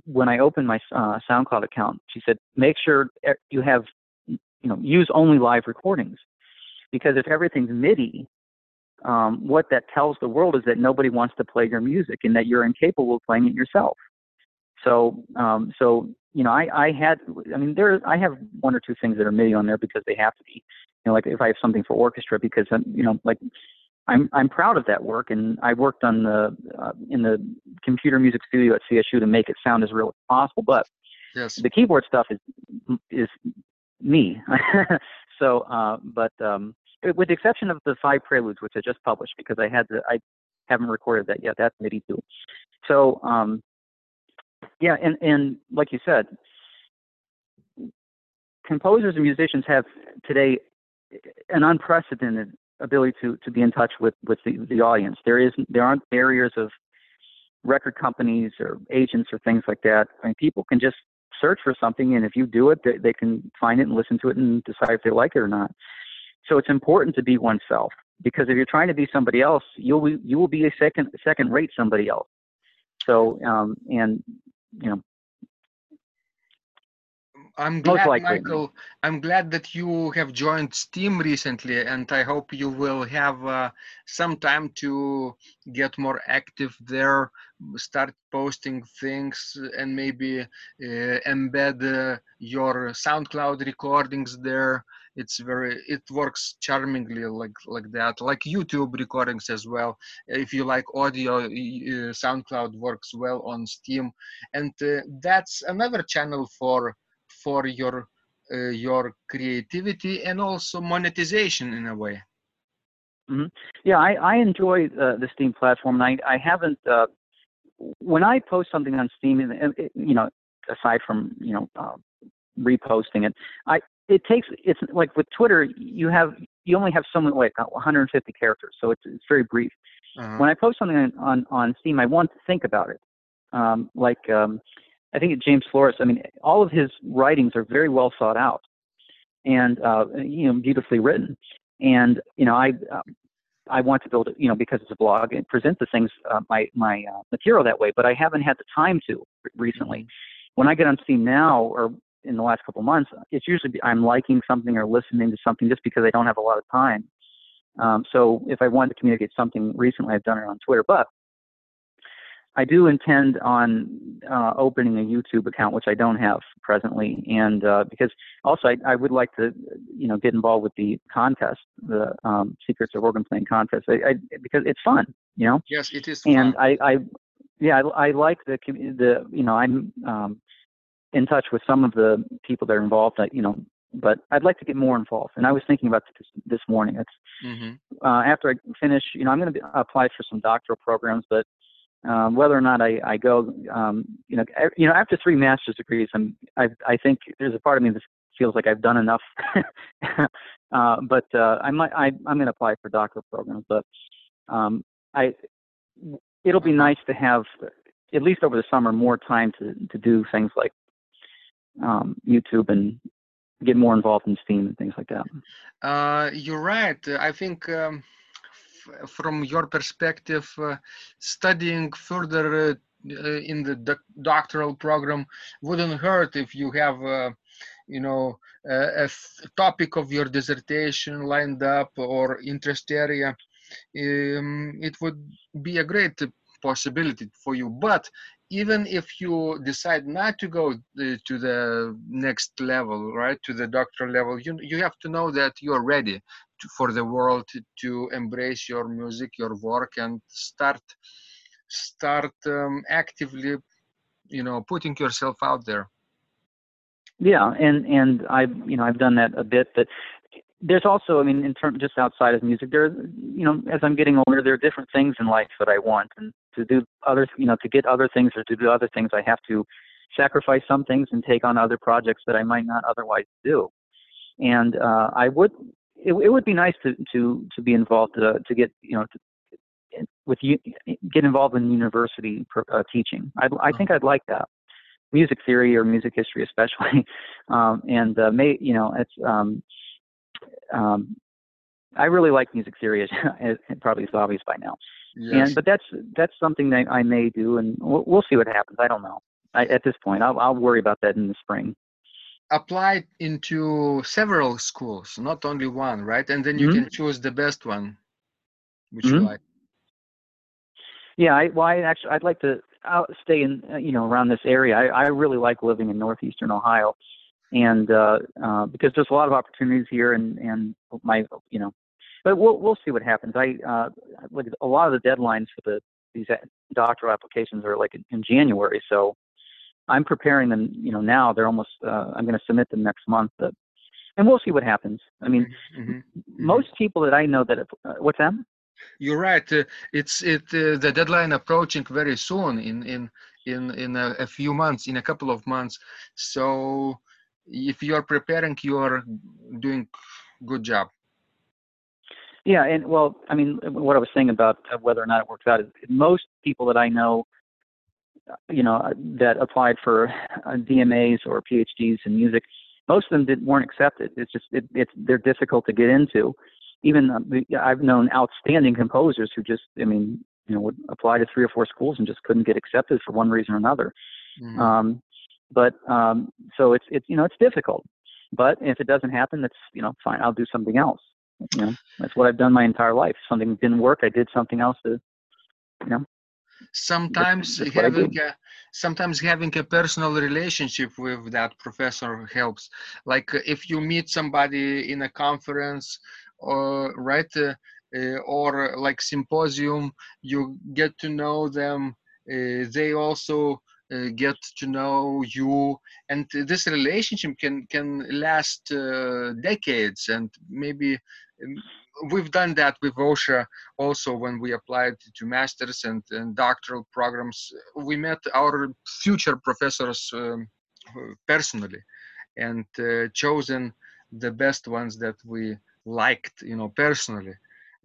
when I opened my uh, SoundCloud account, she said, "Make sure you have, you know, use only live recordings, because if everything's MIDI." Um, what that tells the world is that nobody wants to play your music and that you're incapable of playing it yourself. So, um, so you know, I, I had, I mean, there, I have one or two things that are MIDI on there because they have to be. You know, like if I have something for orchestra, because I'm, you know, like I'm, I'm proud of that work, and I worked on the, uh, in the computer music studio at CSU to make it sound as real as possible. But yes. the keyboard stuff is, is me. so, uh, but um, with the exception of the five preludes, which I just published because I had to, I haven't recorded that yet. That's MIDI too. So, um, yeah, and and like you said, composers and musicians have today an unprecedented ability to to be in touch with with the, the audience. There is there aren't barriers of record companies or agents or things like that. I mean, people can just search for something, and if you do it, they, they can find it and listen to it and decide if they like it or not. So it's important to be oneself because if you're trying to be somebody else, you'll be, you will be a second second rate somebody else. So um, and you know I'm glad, Michael. I'm glad that you have joined Steem recently, and I hope you will have uh, some time to get more active there, start posting things, and maybe uh, embed uh, your SoundCloud recordings there. It's very, it works charmingly like like that, like YouTube recordings as well. If you like audio, uh, SoundCloud works well on Steem, and uh, that's another channel for for your uh, your creativity and also monetization in a way. Mm-hmm. Yeah, I, I enjoy uh, the Steem platform. And I I haven't uh, when I post something on Steem, and you know, aside from you know uh, reposting it, I it takes it's like with Twitter, you have you only have something like 150 characters, so it's it's very brief. Uh-huh. When I post something on, on on Steem, I want to think about it. Um, like um, I think James Flores. I mean, all of his writings are very well thought out, and uh, you know, beautifully written. And you know, I uh, I want to build it, you know, because it's a blog and present the things uh, my my uh, material that way. But I haven't had the time to recently. When I get on Steem now, or in the last couple of months, it's usually I'm liking something or listening to something just because I don't have a lot of time. Um, so if I wanted to communicate something recently, I've done it on Twitter. But I do intend on uh, opening a YouTube account, which I don't have presently, and uh, because also I, I, would like to, you know, get involved with the contest, the um, Secrets of Organ Playing contest, I, I, because it's fun, you know. Yes, it is. And I, I, yeah, I, like the the, you know, I'm um, in touch with some of the people that are involved, that, you know, but I'd like to get more involved. And I was thinking about this this morning. It's mm-hmm. uh, after I finish, you know, I'm going to apply for some doctoral programs, but um, whether or not I, I go, um, you know, I, you know, after three master's degrees, I'm, I, I think there's a part of me that feels like I've done enough. uh, but uh, I might, I, I'm going to apply for doctoral programs. But um, I, it'll be nice to have, at least over the summer, more time to to do things like um, YouTube and get more involved in Steem and things like that. Uh, you're right. I think. Um from your perspective, uh, studying further uh, in the doc doctoral program wouldn't hurt if you have uh, you know a, a topic of your dissertation lined up or interest area um, it would be a great possibility for you but even if you decide not to go to the next level right to the doctor level you you have to know that you're ready to, for the world to, to, embrace your music, your work, and start start um, actively, you know, putting yourself out there. Yeah, and and I've you know I've done that a bit, but there's also I mean in terms just outside of music, there you know as I'm getting older, there are different things in life that I want, and to do other you know to get other things or to do other things, I have to sacrifice some things and take on other projects that I might not otherwise do. And uh, I would it, it would be nice to to to be involved to uh, to get you know to, with you get involved in university uh, teaching. I I think I'd like that music theory or music history especially um, and uh, may you know it's um, um, I really like music theory as, probably is obvious by now yes. and but that's that's something that I may do and we'll, we'll see what happens I don't know I, at this point I'll, I'll worry about that in the spring Applied into several schools, not only one, right? And then you mm-hmm. can choose the best one, which mm-hmm. you like. Yeah, I, well, I actually I'd like to I'll stay in uh, you know around this area. I, I really like living in northeastern Ohio, and uh, uh, because there's a lot of opportunities here, and and my you know, but we'll we'll see what happens. I uh, look a lot of the deadlines for the these doctoral applications are like in, in January, so I'm preparing them. You know, now they're almost. Uh, I'm going to submit them next month, but, and we'll see what happens. I mean, mm-hmm. mm-hmm. most people that I know that have, uh, what's that? You're right. Uh, it's it uh, the deadline approaching very soon in in in in a, a, few months, in a couple of months. So if you're preparing, you're doing good job. Yeah, and well, I mean, what I was saying about whether or not it works out is most people that I know you know, that applied for uh, DMAs or PhDs in music, most of them didn't weren't accepted. It's just it, it's they're difficult to get into. Even uh, I've known outstanding composers who just, I mean, you know, would apply to three or four schools and just couldn't get accepted for one reason or another. Mm-hmm. Um, but um, so it's it's you know it's difficult. But if it doesn't happen, that's you know fine. I'll do something else. You know, that's what I've done my entire life. Something didn't work, I did something else to, you know. Sometimes that's, that's having a sometimes having a personal relationship with that professor helps. Like uh, if you meet somebody in a conference, or right, uh, uh, or like symposium, you get to know them. Uh, they also uh, get to know you. And this relationship can can last uh, decades. And maybe um, we've done that with Aušra also when we applied to masters and, and doctoral programs. We met our future professors um, personally and uh, chosen the best ones that we liked you know personally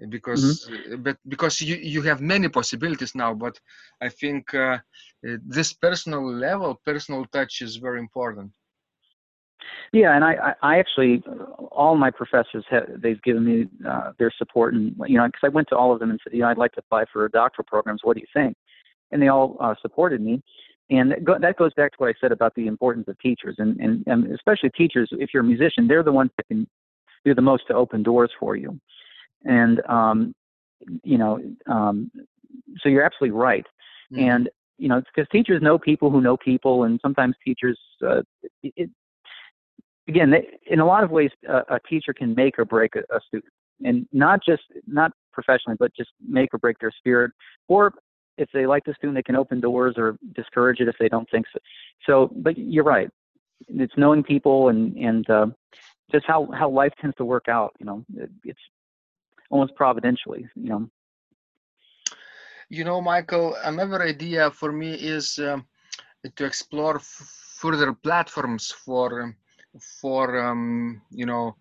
because mm-hmm. but because you you have many possibilities now but i think uh, this personal level personal touch is very important. Yeah and i i actually all my professors have they've given me uh, their support and you know because i went to all of them and said you know i'd like to apply for doctoral programs. What do you think? And they all uh, supported me. And that goes back to what i said about the importance of teachers and, and and especially teachers if you're a musician they're the ones that can do the most to open doors for you and um, you know, um, so you're absolutely right. Mm-hmm. And you know, because teachers know people who know people, and sometimes teachers, uh, it, again, they, in a lot of ways, uh, a teacher can make or break a, a student, and not just not professionally, but just make or break their spirit, or if they like the student, they can open doors or discourage it if they don't think so. So, but you're right. It's knowing people and and uh, just how how life tends to work out. You know, it, it's almost providentially, you know. You know, Michael, another idea for me is um, to explore further platforms for for um, you know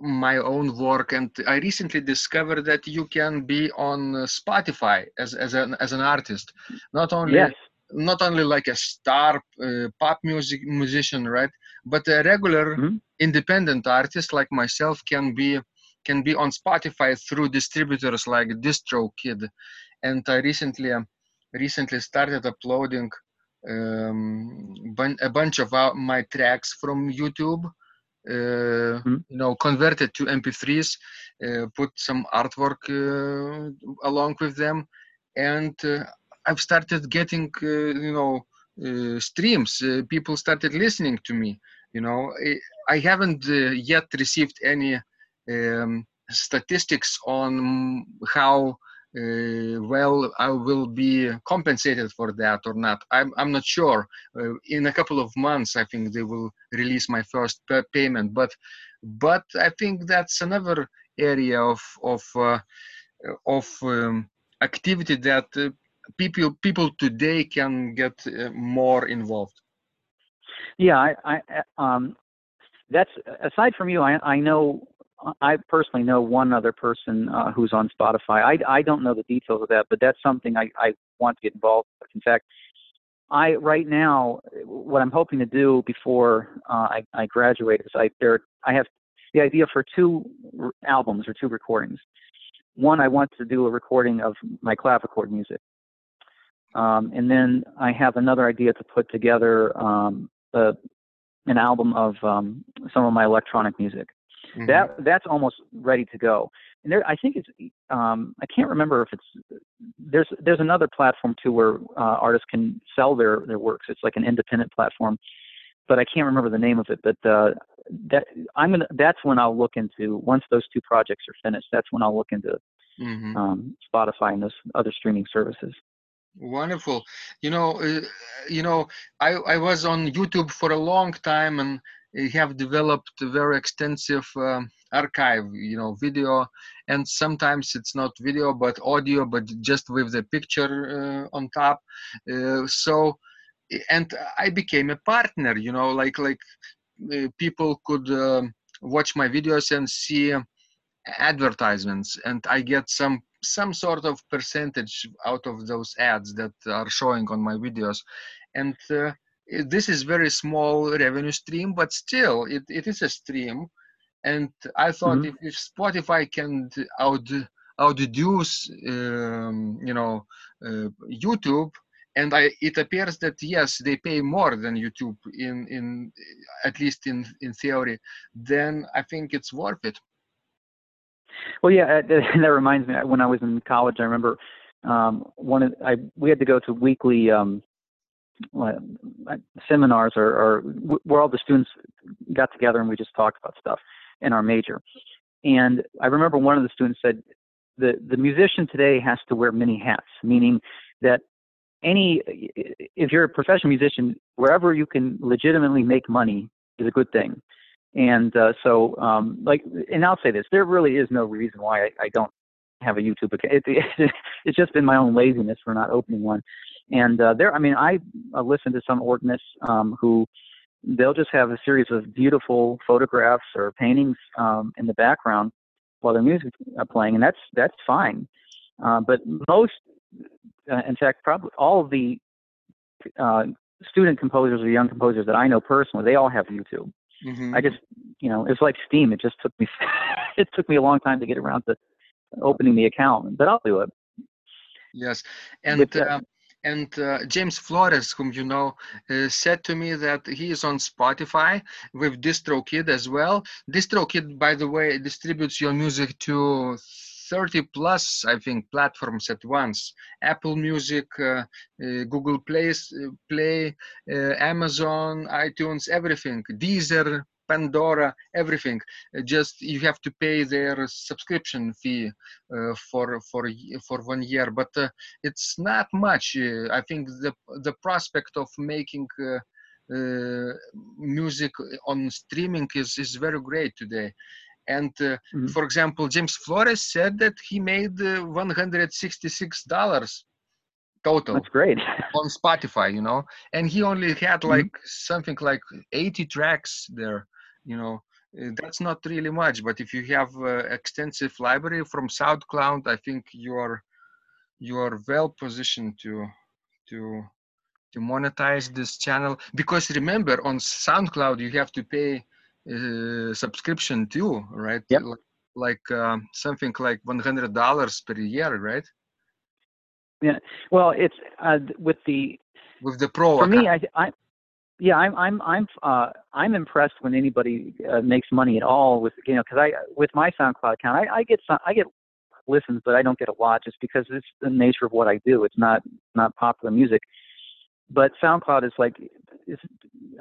my own work and i recently discovered that you can be on spotify as as an as an artist not only yes. not only like a star uh, pop music musician right but a regular mm-hmm. independent artist like myself can be can be on Spotify through distributors like DistroKid. And I recently recently started uploading um, a bunch of my tracks from YouTube. Uh, mm-hmm. you know, converted to MP3s, uh, put some artwork uh, along with them, and uh, I've started getting, uh, you know, uh, streams. people started listening to me. You know, I haven't yet received any um, statistics on how uh, well I will be compensated for that or not. I'm, I'm not sure. Uh, in a couple of months, I think they will release my first payment. But but I think that's another area of of uh, of um, activity that uh, people people today can get uh, more involved. Yeah, I, I um, that's aside from you. I I know I personally know one other person uh, who's on Spotify. I, I don't know the details of that, but that's something I, I want to get involved with. In fact, I right now what I'm hoping to do before uh, I, I graduate is I there I have the idea for two albums or two recordings. One, I want to do a recording of my clavichord music, um, and then I have another idea to put together um, a, an album of um, some of my electronic music. Mm-hmm. That that's almost ready to go. And there, I think it's um, I can't remember if it's there's there's another platform too where uh, artists can sell their their works. It's like an independent platform, but I can't remember the name of it. But uh, that I'm gonna that's when I'll look into once those two projects are finished. That's when I'll look into mm-hmm. um, Spotify and those other streaming services wonderful you know uh, you know i i was on youtube for a long time and have developed a very extensive um, archive you know video. And sometimes it's not video but audio but just with the picture uh, on top. Uh, so and i became a partner you know like like uh, people could um, watch my videos and see advertisements. And i get some some sort of percentage out of those ads that are showing on my videos. And uh, this is very small revenue stream but still it, it is a stream and i thought mm-hmm. if, if spotify can out outdoes um, you know uh, youtube and I, it appears that yes they pay more than youtube in in at least in in theory then i think it's worth it well yeah that reminds me when i was in college i remember um, one of I we had to go to weekly um, seminars or, or where all the students got together and we just talked about stuff in our major. And I remember one of the students said, the, the musician today has to wear many hats, meaning that any, if you're a professional musician, wherever you can legitimately make money is a good thing. And uh, so, um, like, and I'll say this: there really is no reason why I, I don't have a YouTube account. It, it, it's just been my own laziness for not opening one. And uh, there, I mean, I uh, listen to some organists um, who they'll just have a series of beautiful photographs or paintings um, in the background while their music are playing, and that's that's fine. Uh, but most, uh, in fact, probably all of the uh, student composers or young composers that I know personally, they all have YouTube. Mm-hmm. I just, you know, it's like Steem. It just took me, it took me a long time to get around to opening the account, but I'll do it. Yes, and uh, and uh, James Flores, whom you know, uh, said to me that he is on Spotify with DistroKid as well. DistroKid, by the way, distributes your music to 30 plus, I think, platforms at once. Apple Music, uh, uh Google Play, uh, Play uh, Amazon, iTunes, everything. Deezer, Pandora, everything. Uh, just you have to pay their subscription fee uh, for for for one year, but uh, it's not much. I think the the prospect of making uh, music on streaming is, is very great today. And uh, mm-hmm. for example, James Flores said that he made uh, $166 total. That's great. on Spotify, you know, and he only had mm-hmm. like mm-hmm. something like 80 tracks there you know eh, that's not really much but if you have uh, extensive library from soundcloud i think you are you are well positioned to to to monetize this channel because remember on soundcloud you have to pay uh, subscription too right yep. like, like uh, something like $100 per year right yeah well it's uh, with the with the pro for account. me I, I yeah, I'm I'm I'm uh, I'm impressed when anybody uh, makes money at all with you know because I with my SoundCloud account I, I get some I get listens but I don't get a lot just because it's the nature of what I do. It's not not popular music, but SoundCloud is like is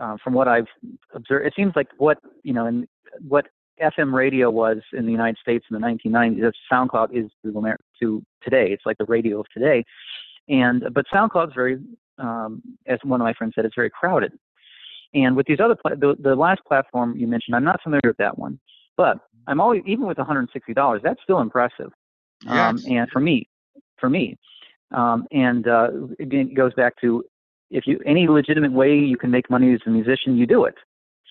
uh, from what I've observed. It seems like what you know and what FM radio was in the United States in the 1990s. SoundCloud is to, to today. It's like the radio of today. And but SoundCloud's very, um, as one of my friends said, it's very crowded. And with these other, pla- the, the last platform you mentioned, I'm not familiar with that one, but I'm always even with $160, that's still impressive. Um, yes. Um, and for me, for me, um, and uh, again, it goes back to if you any legitimate way you can make money as a musician, you do it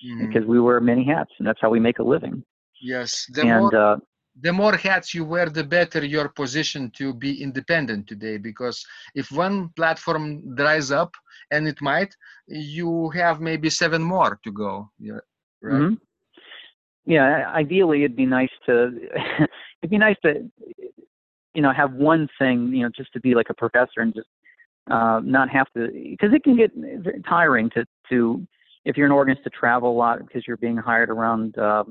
mm-hmm. because we wear many hats, and that's how we make a living. Yes, the and more, uh, the more hats you wear, the better your position to be independent today. Because if one platform dries up, and it might, you have maybe seven more to go. Yeah, right. Mm-hmm. Yeah, ideally, it'd be nice to it'd be nice to you know have one thing you know just to be like a professor and just uh, not have to because it can get tiring to to if you're an organist to travel a lot because you're being hired around uh,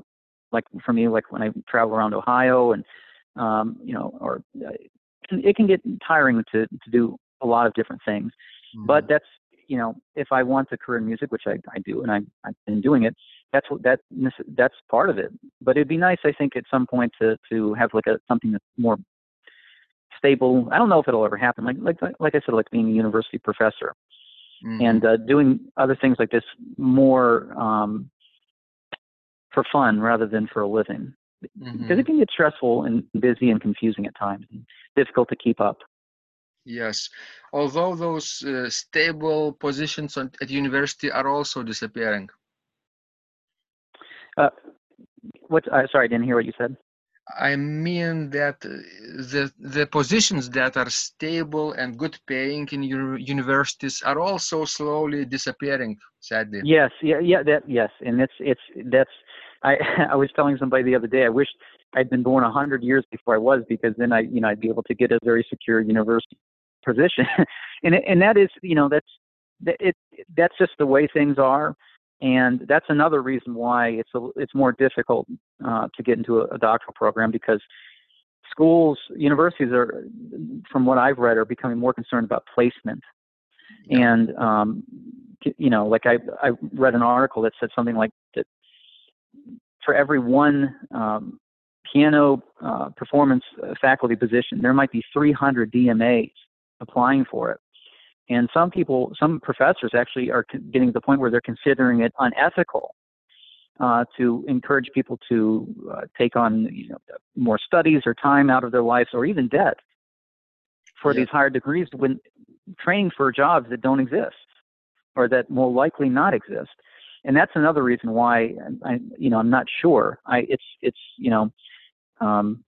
like for me, like when I travel around Ohio and, um, you know, or uh, it can get tiring to, to do a lot of different things. Mm-hmm. But that's, you know, if I want a career in music, which I, I do, and I, I've been doing it, that's what that that's part of it. But it'd be nice, I think, at some point to to have like a something that's more stable. I don't know if it'll ever happen. Like like like I said, like being a university professor mm-hmm. and uh, doing other things like this more um, for fun rather than for a living because mm-hmm. it can get stressful and busy and confusing at times and difficult to keep up yes although those uh, stable positions on, at university are also disappearing uh, what uh, sorry i didn't hear what you said I mean that uh, the the positions that are stable and good paying in your universities are also slowly disappearing. Sadly. Yes. Yeah. Yeah. That. Yes. And it's it's that's. I I was telling somebody the other day. I wish I'd been born a hundred years before I was because then I you know I'd be able to get a very secure university position. and and that is you know that's that it that's just the way things are and that's another reason why it's a, it's more difficult uh, to get into a, a, doctoral program because schools, universities are, from what I've read, are becoming more concerned about placement. And um, you know, like I I read an article that said something like that for every one um, piano uh, performance uh, faculty position, there might be 300 DMAs applying for it. And some people, some professors actually are getting to the point where they're considering it unethical uh, to encourage people to uh, take on you know, more studies or time out of their lives or even debt for yeah. these higher degrees when training for jobs that don't exist or that will likely not exist. And that's another reason why I, you know, I'm not sure. I, it's, it's, you know, um,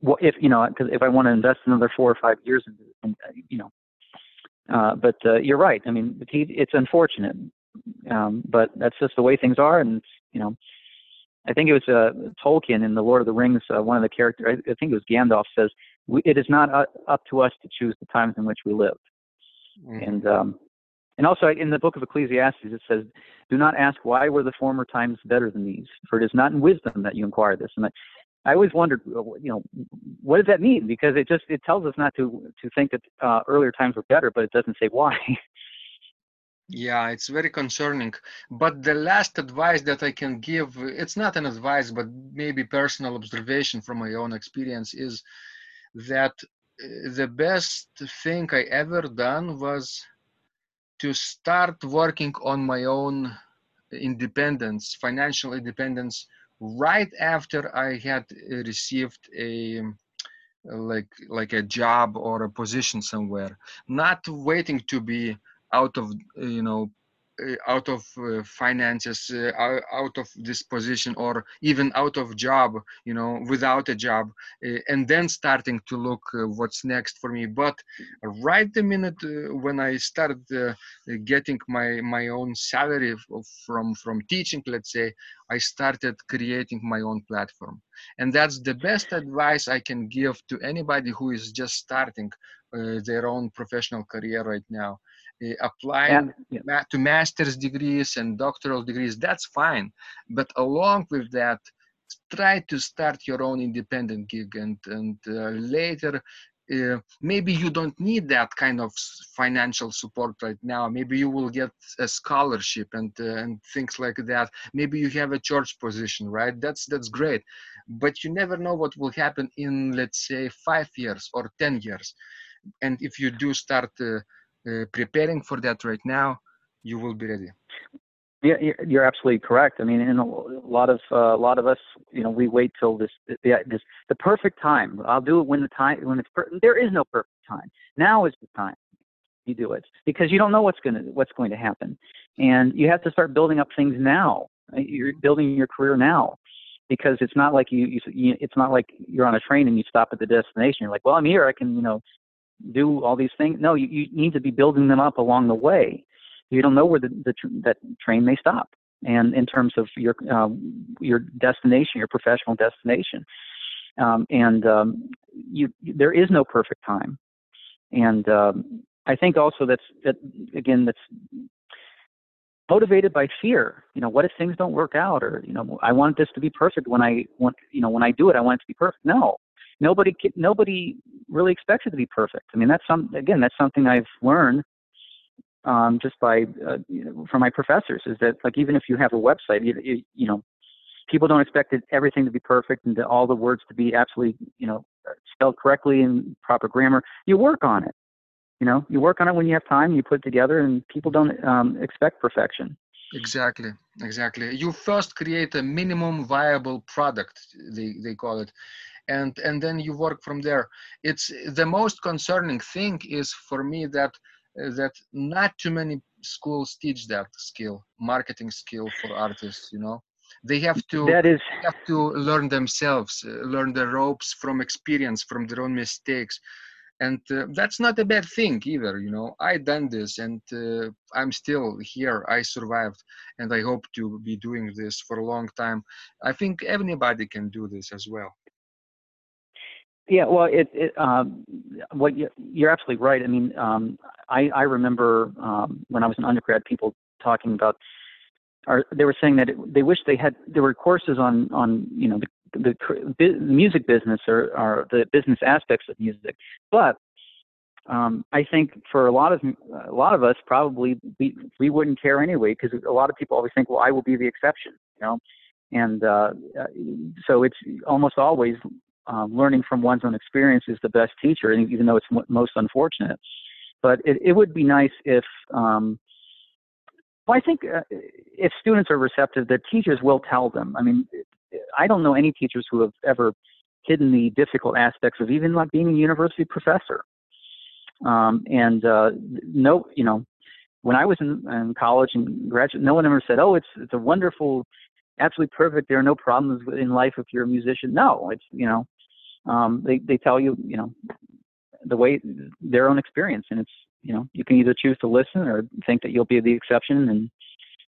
well, if you know, because if I want to invest another four or five years, in, in, you know, uh, but uh, you're right. I mean, it's unfortunate, um, but that's just the way things are. And you know, I think it was uh, Tolkien in the Lord of the Rings. Uh, one of the characters, I, think it was Gandalf, says, "It is not uh, up to us to choose the times in which we live." Mm-hmm. And um, and also in the book of Ecclesiastes, it says, "Do not ask why were the former times better than these, for it is not in wisdom that you inquire this." And I I always wondered, uh, you know, what does that mean? Because it just it tells us not to to think that uh, earlier times were better, but it doesn't say why. yeah, it's very concerning. But the last advice that I can give, it's not an advice, but maybe personal observation from my own experience is that uh, the best thing I ever done was to start working on my own independence, financial independence right after I had received a like like a job or a position somewhere. Not waiting to be out of you know out of uh, finances uh, out of this position or even out of job you know without a job uh, and then starting to look uh, what's next for me. But right the minute uh, when i started getting my my own salary from from teaching let's say i started creating my own platform. And that's the best advice i can give to anybody who is just starting their own professional career right now. uh, applying yeah. Yeah. to master's degrees and doctoral degrees, that's fine. But along with that, try to start your own independent gig and, and uh, later uh, maybe you don't need that kind of financial support right now maybe you will get a scholarship and uh, and things like that maybe you have a church position right that's that's great but you never know what will happen in let's say 5 years or 10 years and if you do start uh, uh, preparing for that right now, you will be ready. Yeah, you're absolutely correct. I mean, in a lot of uh, a lot of us, you know, we wait till this, this the perfect time. I'll do it when the time when it's per- there is no perfect time. Now is the time you do it because you don't know what's to what's going to happen, and you have to start building up things now. You're building your career now because it's not like you, you, you it's not like you're on a train and you stop at the destination. You're like, well, I'm here. I can you know do all these things. No, you, you need to be building them up along the way. You don't know where the, the tr- that train may stop, and in terms of your um, your destination, your professional destination, um, and um, you there is no perfect time. And um, I think also that's that again that's motivated by fear. You know, what if things don't work out, or you know, I want this to be perfect when I want you know when I do it, I want it to be perfect. No, nobody nobody really expects it to be perfect. I mean, that's some again, that's something I've learned um, just by uh, you know, from my professors is that like even if you have a website, you, you, you know, people don't expect it, everything to be perfect and to, all the words to be absolutely you know spelled correctly and proper grammar. You work on it. You know, you work on it when you have time. You put it together, and people don't um, expect perfection. Exactly, exactly. You first create a minimum viable product. They they call it, and and then you work from there. It's the most concerning thing is for me that uh, that not too many schools teach that skill marketing skill for artists you know? They have to that is have to learn themselves uh, learn the ropes from experience from their own mistakes. And uh, that's not a bad thing either you know? I done this and uh, i'm still here. I survived and i hope to be doing this for a long time. I think anybody can do this as well yeah well it, it um, what you, you're absolutely right. I mean um, i i remember um, when i was an undergrad people talking about or they were saying that it, they wish they had there were courses on on you know the the, the music business or, or the business aspects of music, but um, I think for a lot of a lot of us probably we we wouldn't care anyway because a lot of people always think well I will be the exception you know? And uh, uh so it's almost always um, learning from one's own experience is the best teacher even though it's most unfortunate but it, it would be nice if um, well, I think uh, if students are receptive, the teachers will tell them. I mean, I don't know any teachers who have ever hidden the difficult aspects of even like being a university professor. Um, and uh, no, you know, when I was in, in college and graduate, no one ever said, "Oh, it's it's a wonderful, absolutely perfect. There are no problems in life if you're a musician." No, it's you know, um, they they tell you, you know, the way their own experience, and it's you know, you can either choose to listen or think that you'll be the exception and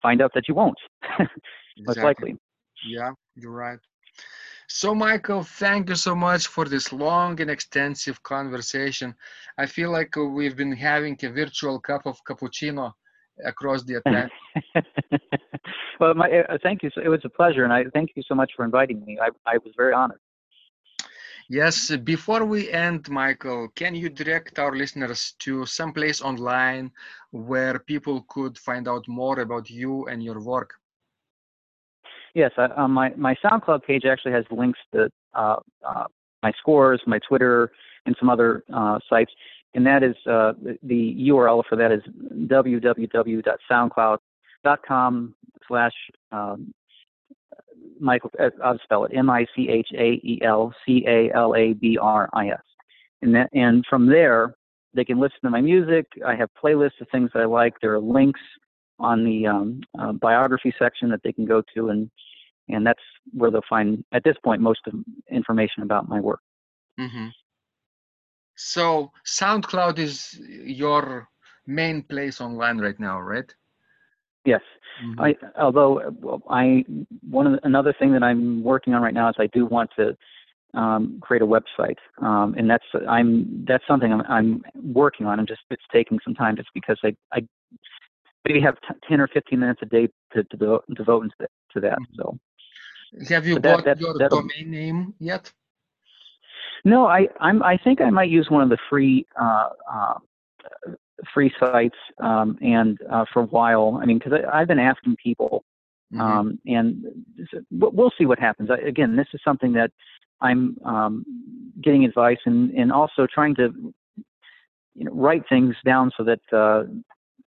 find out that you won't. Most likely. Yeah, you're right. So, Michael, thank you so much for this long and extensive conversation. I feel like we've been having a virtual cup of cappuccino across the Atlantic. well, my, uh, thank you. It was a pleasure, and I thank you so much for inviting me. I, I was very honored. Yes, before we end, Michael, can you direct our listeners to some place online where people could find out more about you and your work? Yes, I, uh, my my SoundCloud page actually has links to uh, uh, my scores, my Twitter, and some other uh, sites, and that is uh, the URL for that is www.soundcloud.com slash um, Michael, uh, I'll spell it M I C H A E L C A L A B R I S. And that, and from there, they can listen to my music. I have playlists of things that I like. There are links on the um, uh, biography section that they can go to, and and that's where they'll find at this point most of information about my work. Mm-hmm. So SoundCloud is your main place online right now, right? Yes. Mm-hmm. I although I one of the, another thing that I'm working on right now is I do want to um, create a website, um, and that's I'm that's something I'm, I'm working on. I'm just it's taking some time just because I I maybe have t- ten or fifteen minutes a day to, to devote, devote into that, to that. Mm-hmm. So. Have you bought that, your domain name yet? No, I I'm I think I might use one of the free uh, uh, free sites um, and uh, for a while. I mean, because I've been asking people, mm-hmm. um, and we'll see what happens. I, again, this is something that I'm um, getting advice and and also trying to you know write things down so that uh,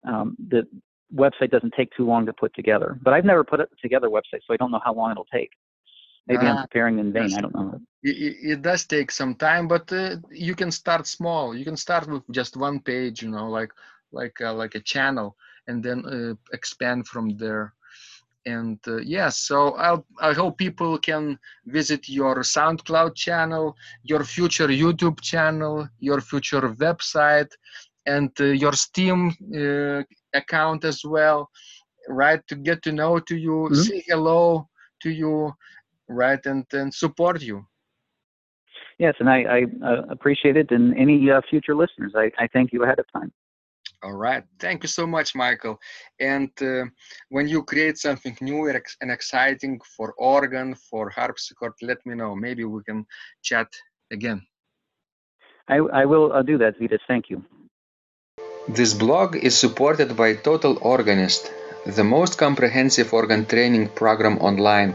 um, the website doesn't take too long to put together. But I've never put it together a website, so I don't know how long it'll take. Maybe uh, I'm preparing in vain. I don't know. It, it does take some time, but uh, you can start small. You can start with just one page, you know, like like uh, like a channel, and then uh, expand from there. And uh, yes, yeah, so I'll, I hope people can visit your SoundCloud channel, your future YouTube channel, your future website, and uh, your Steem account as well, right? To get to know to you, mm-hmm. say hello to you right and and support you. Yes and i, I uh, appreciate it and any uh, future listeners I, I thank you ahead of time. All right. Thank you so much michael. And uh, when you create something new and exciting for organ for harpsichord let me know. Maybe we can chat again. I, I will uh, do that Vidas. Thank you. This blog is supported by total organist the most comprehensive organ training program online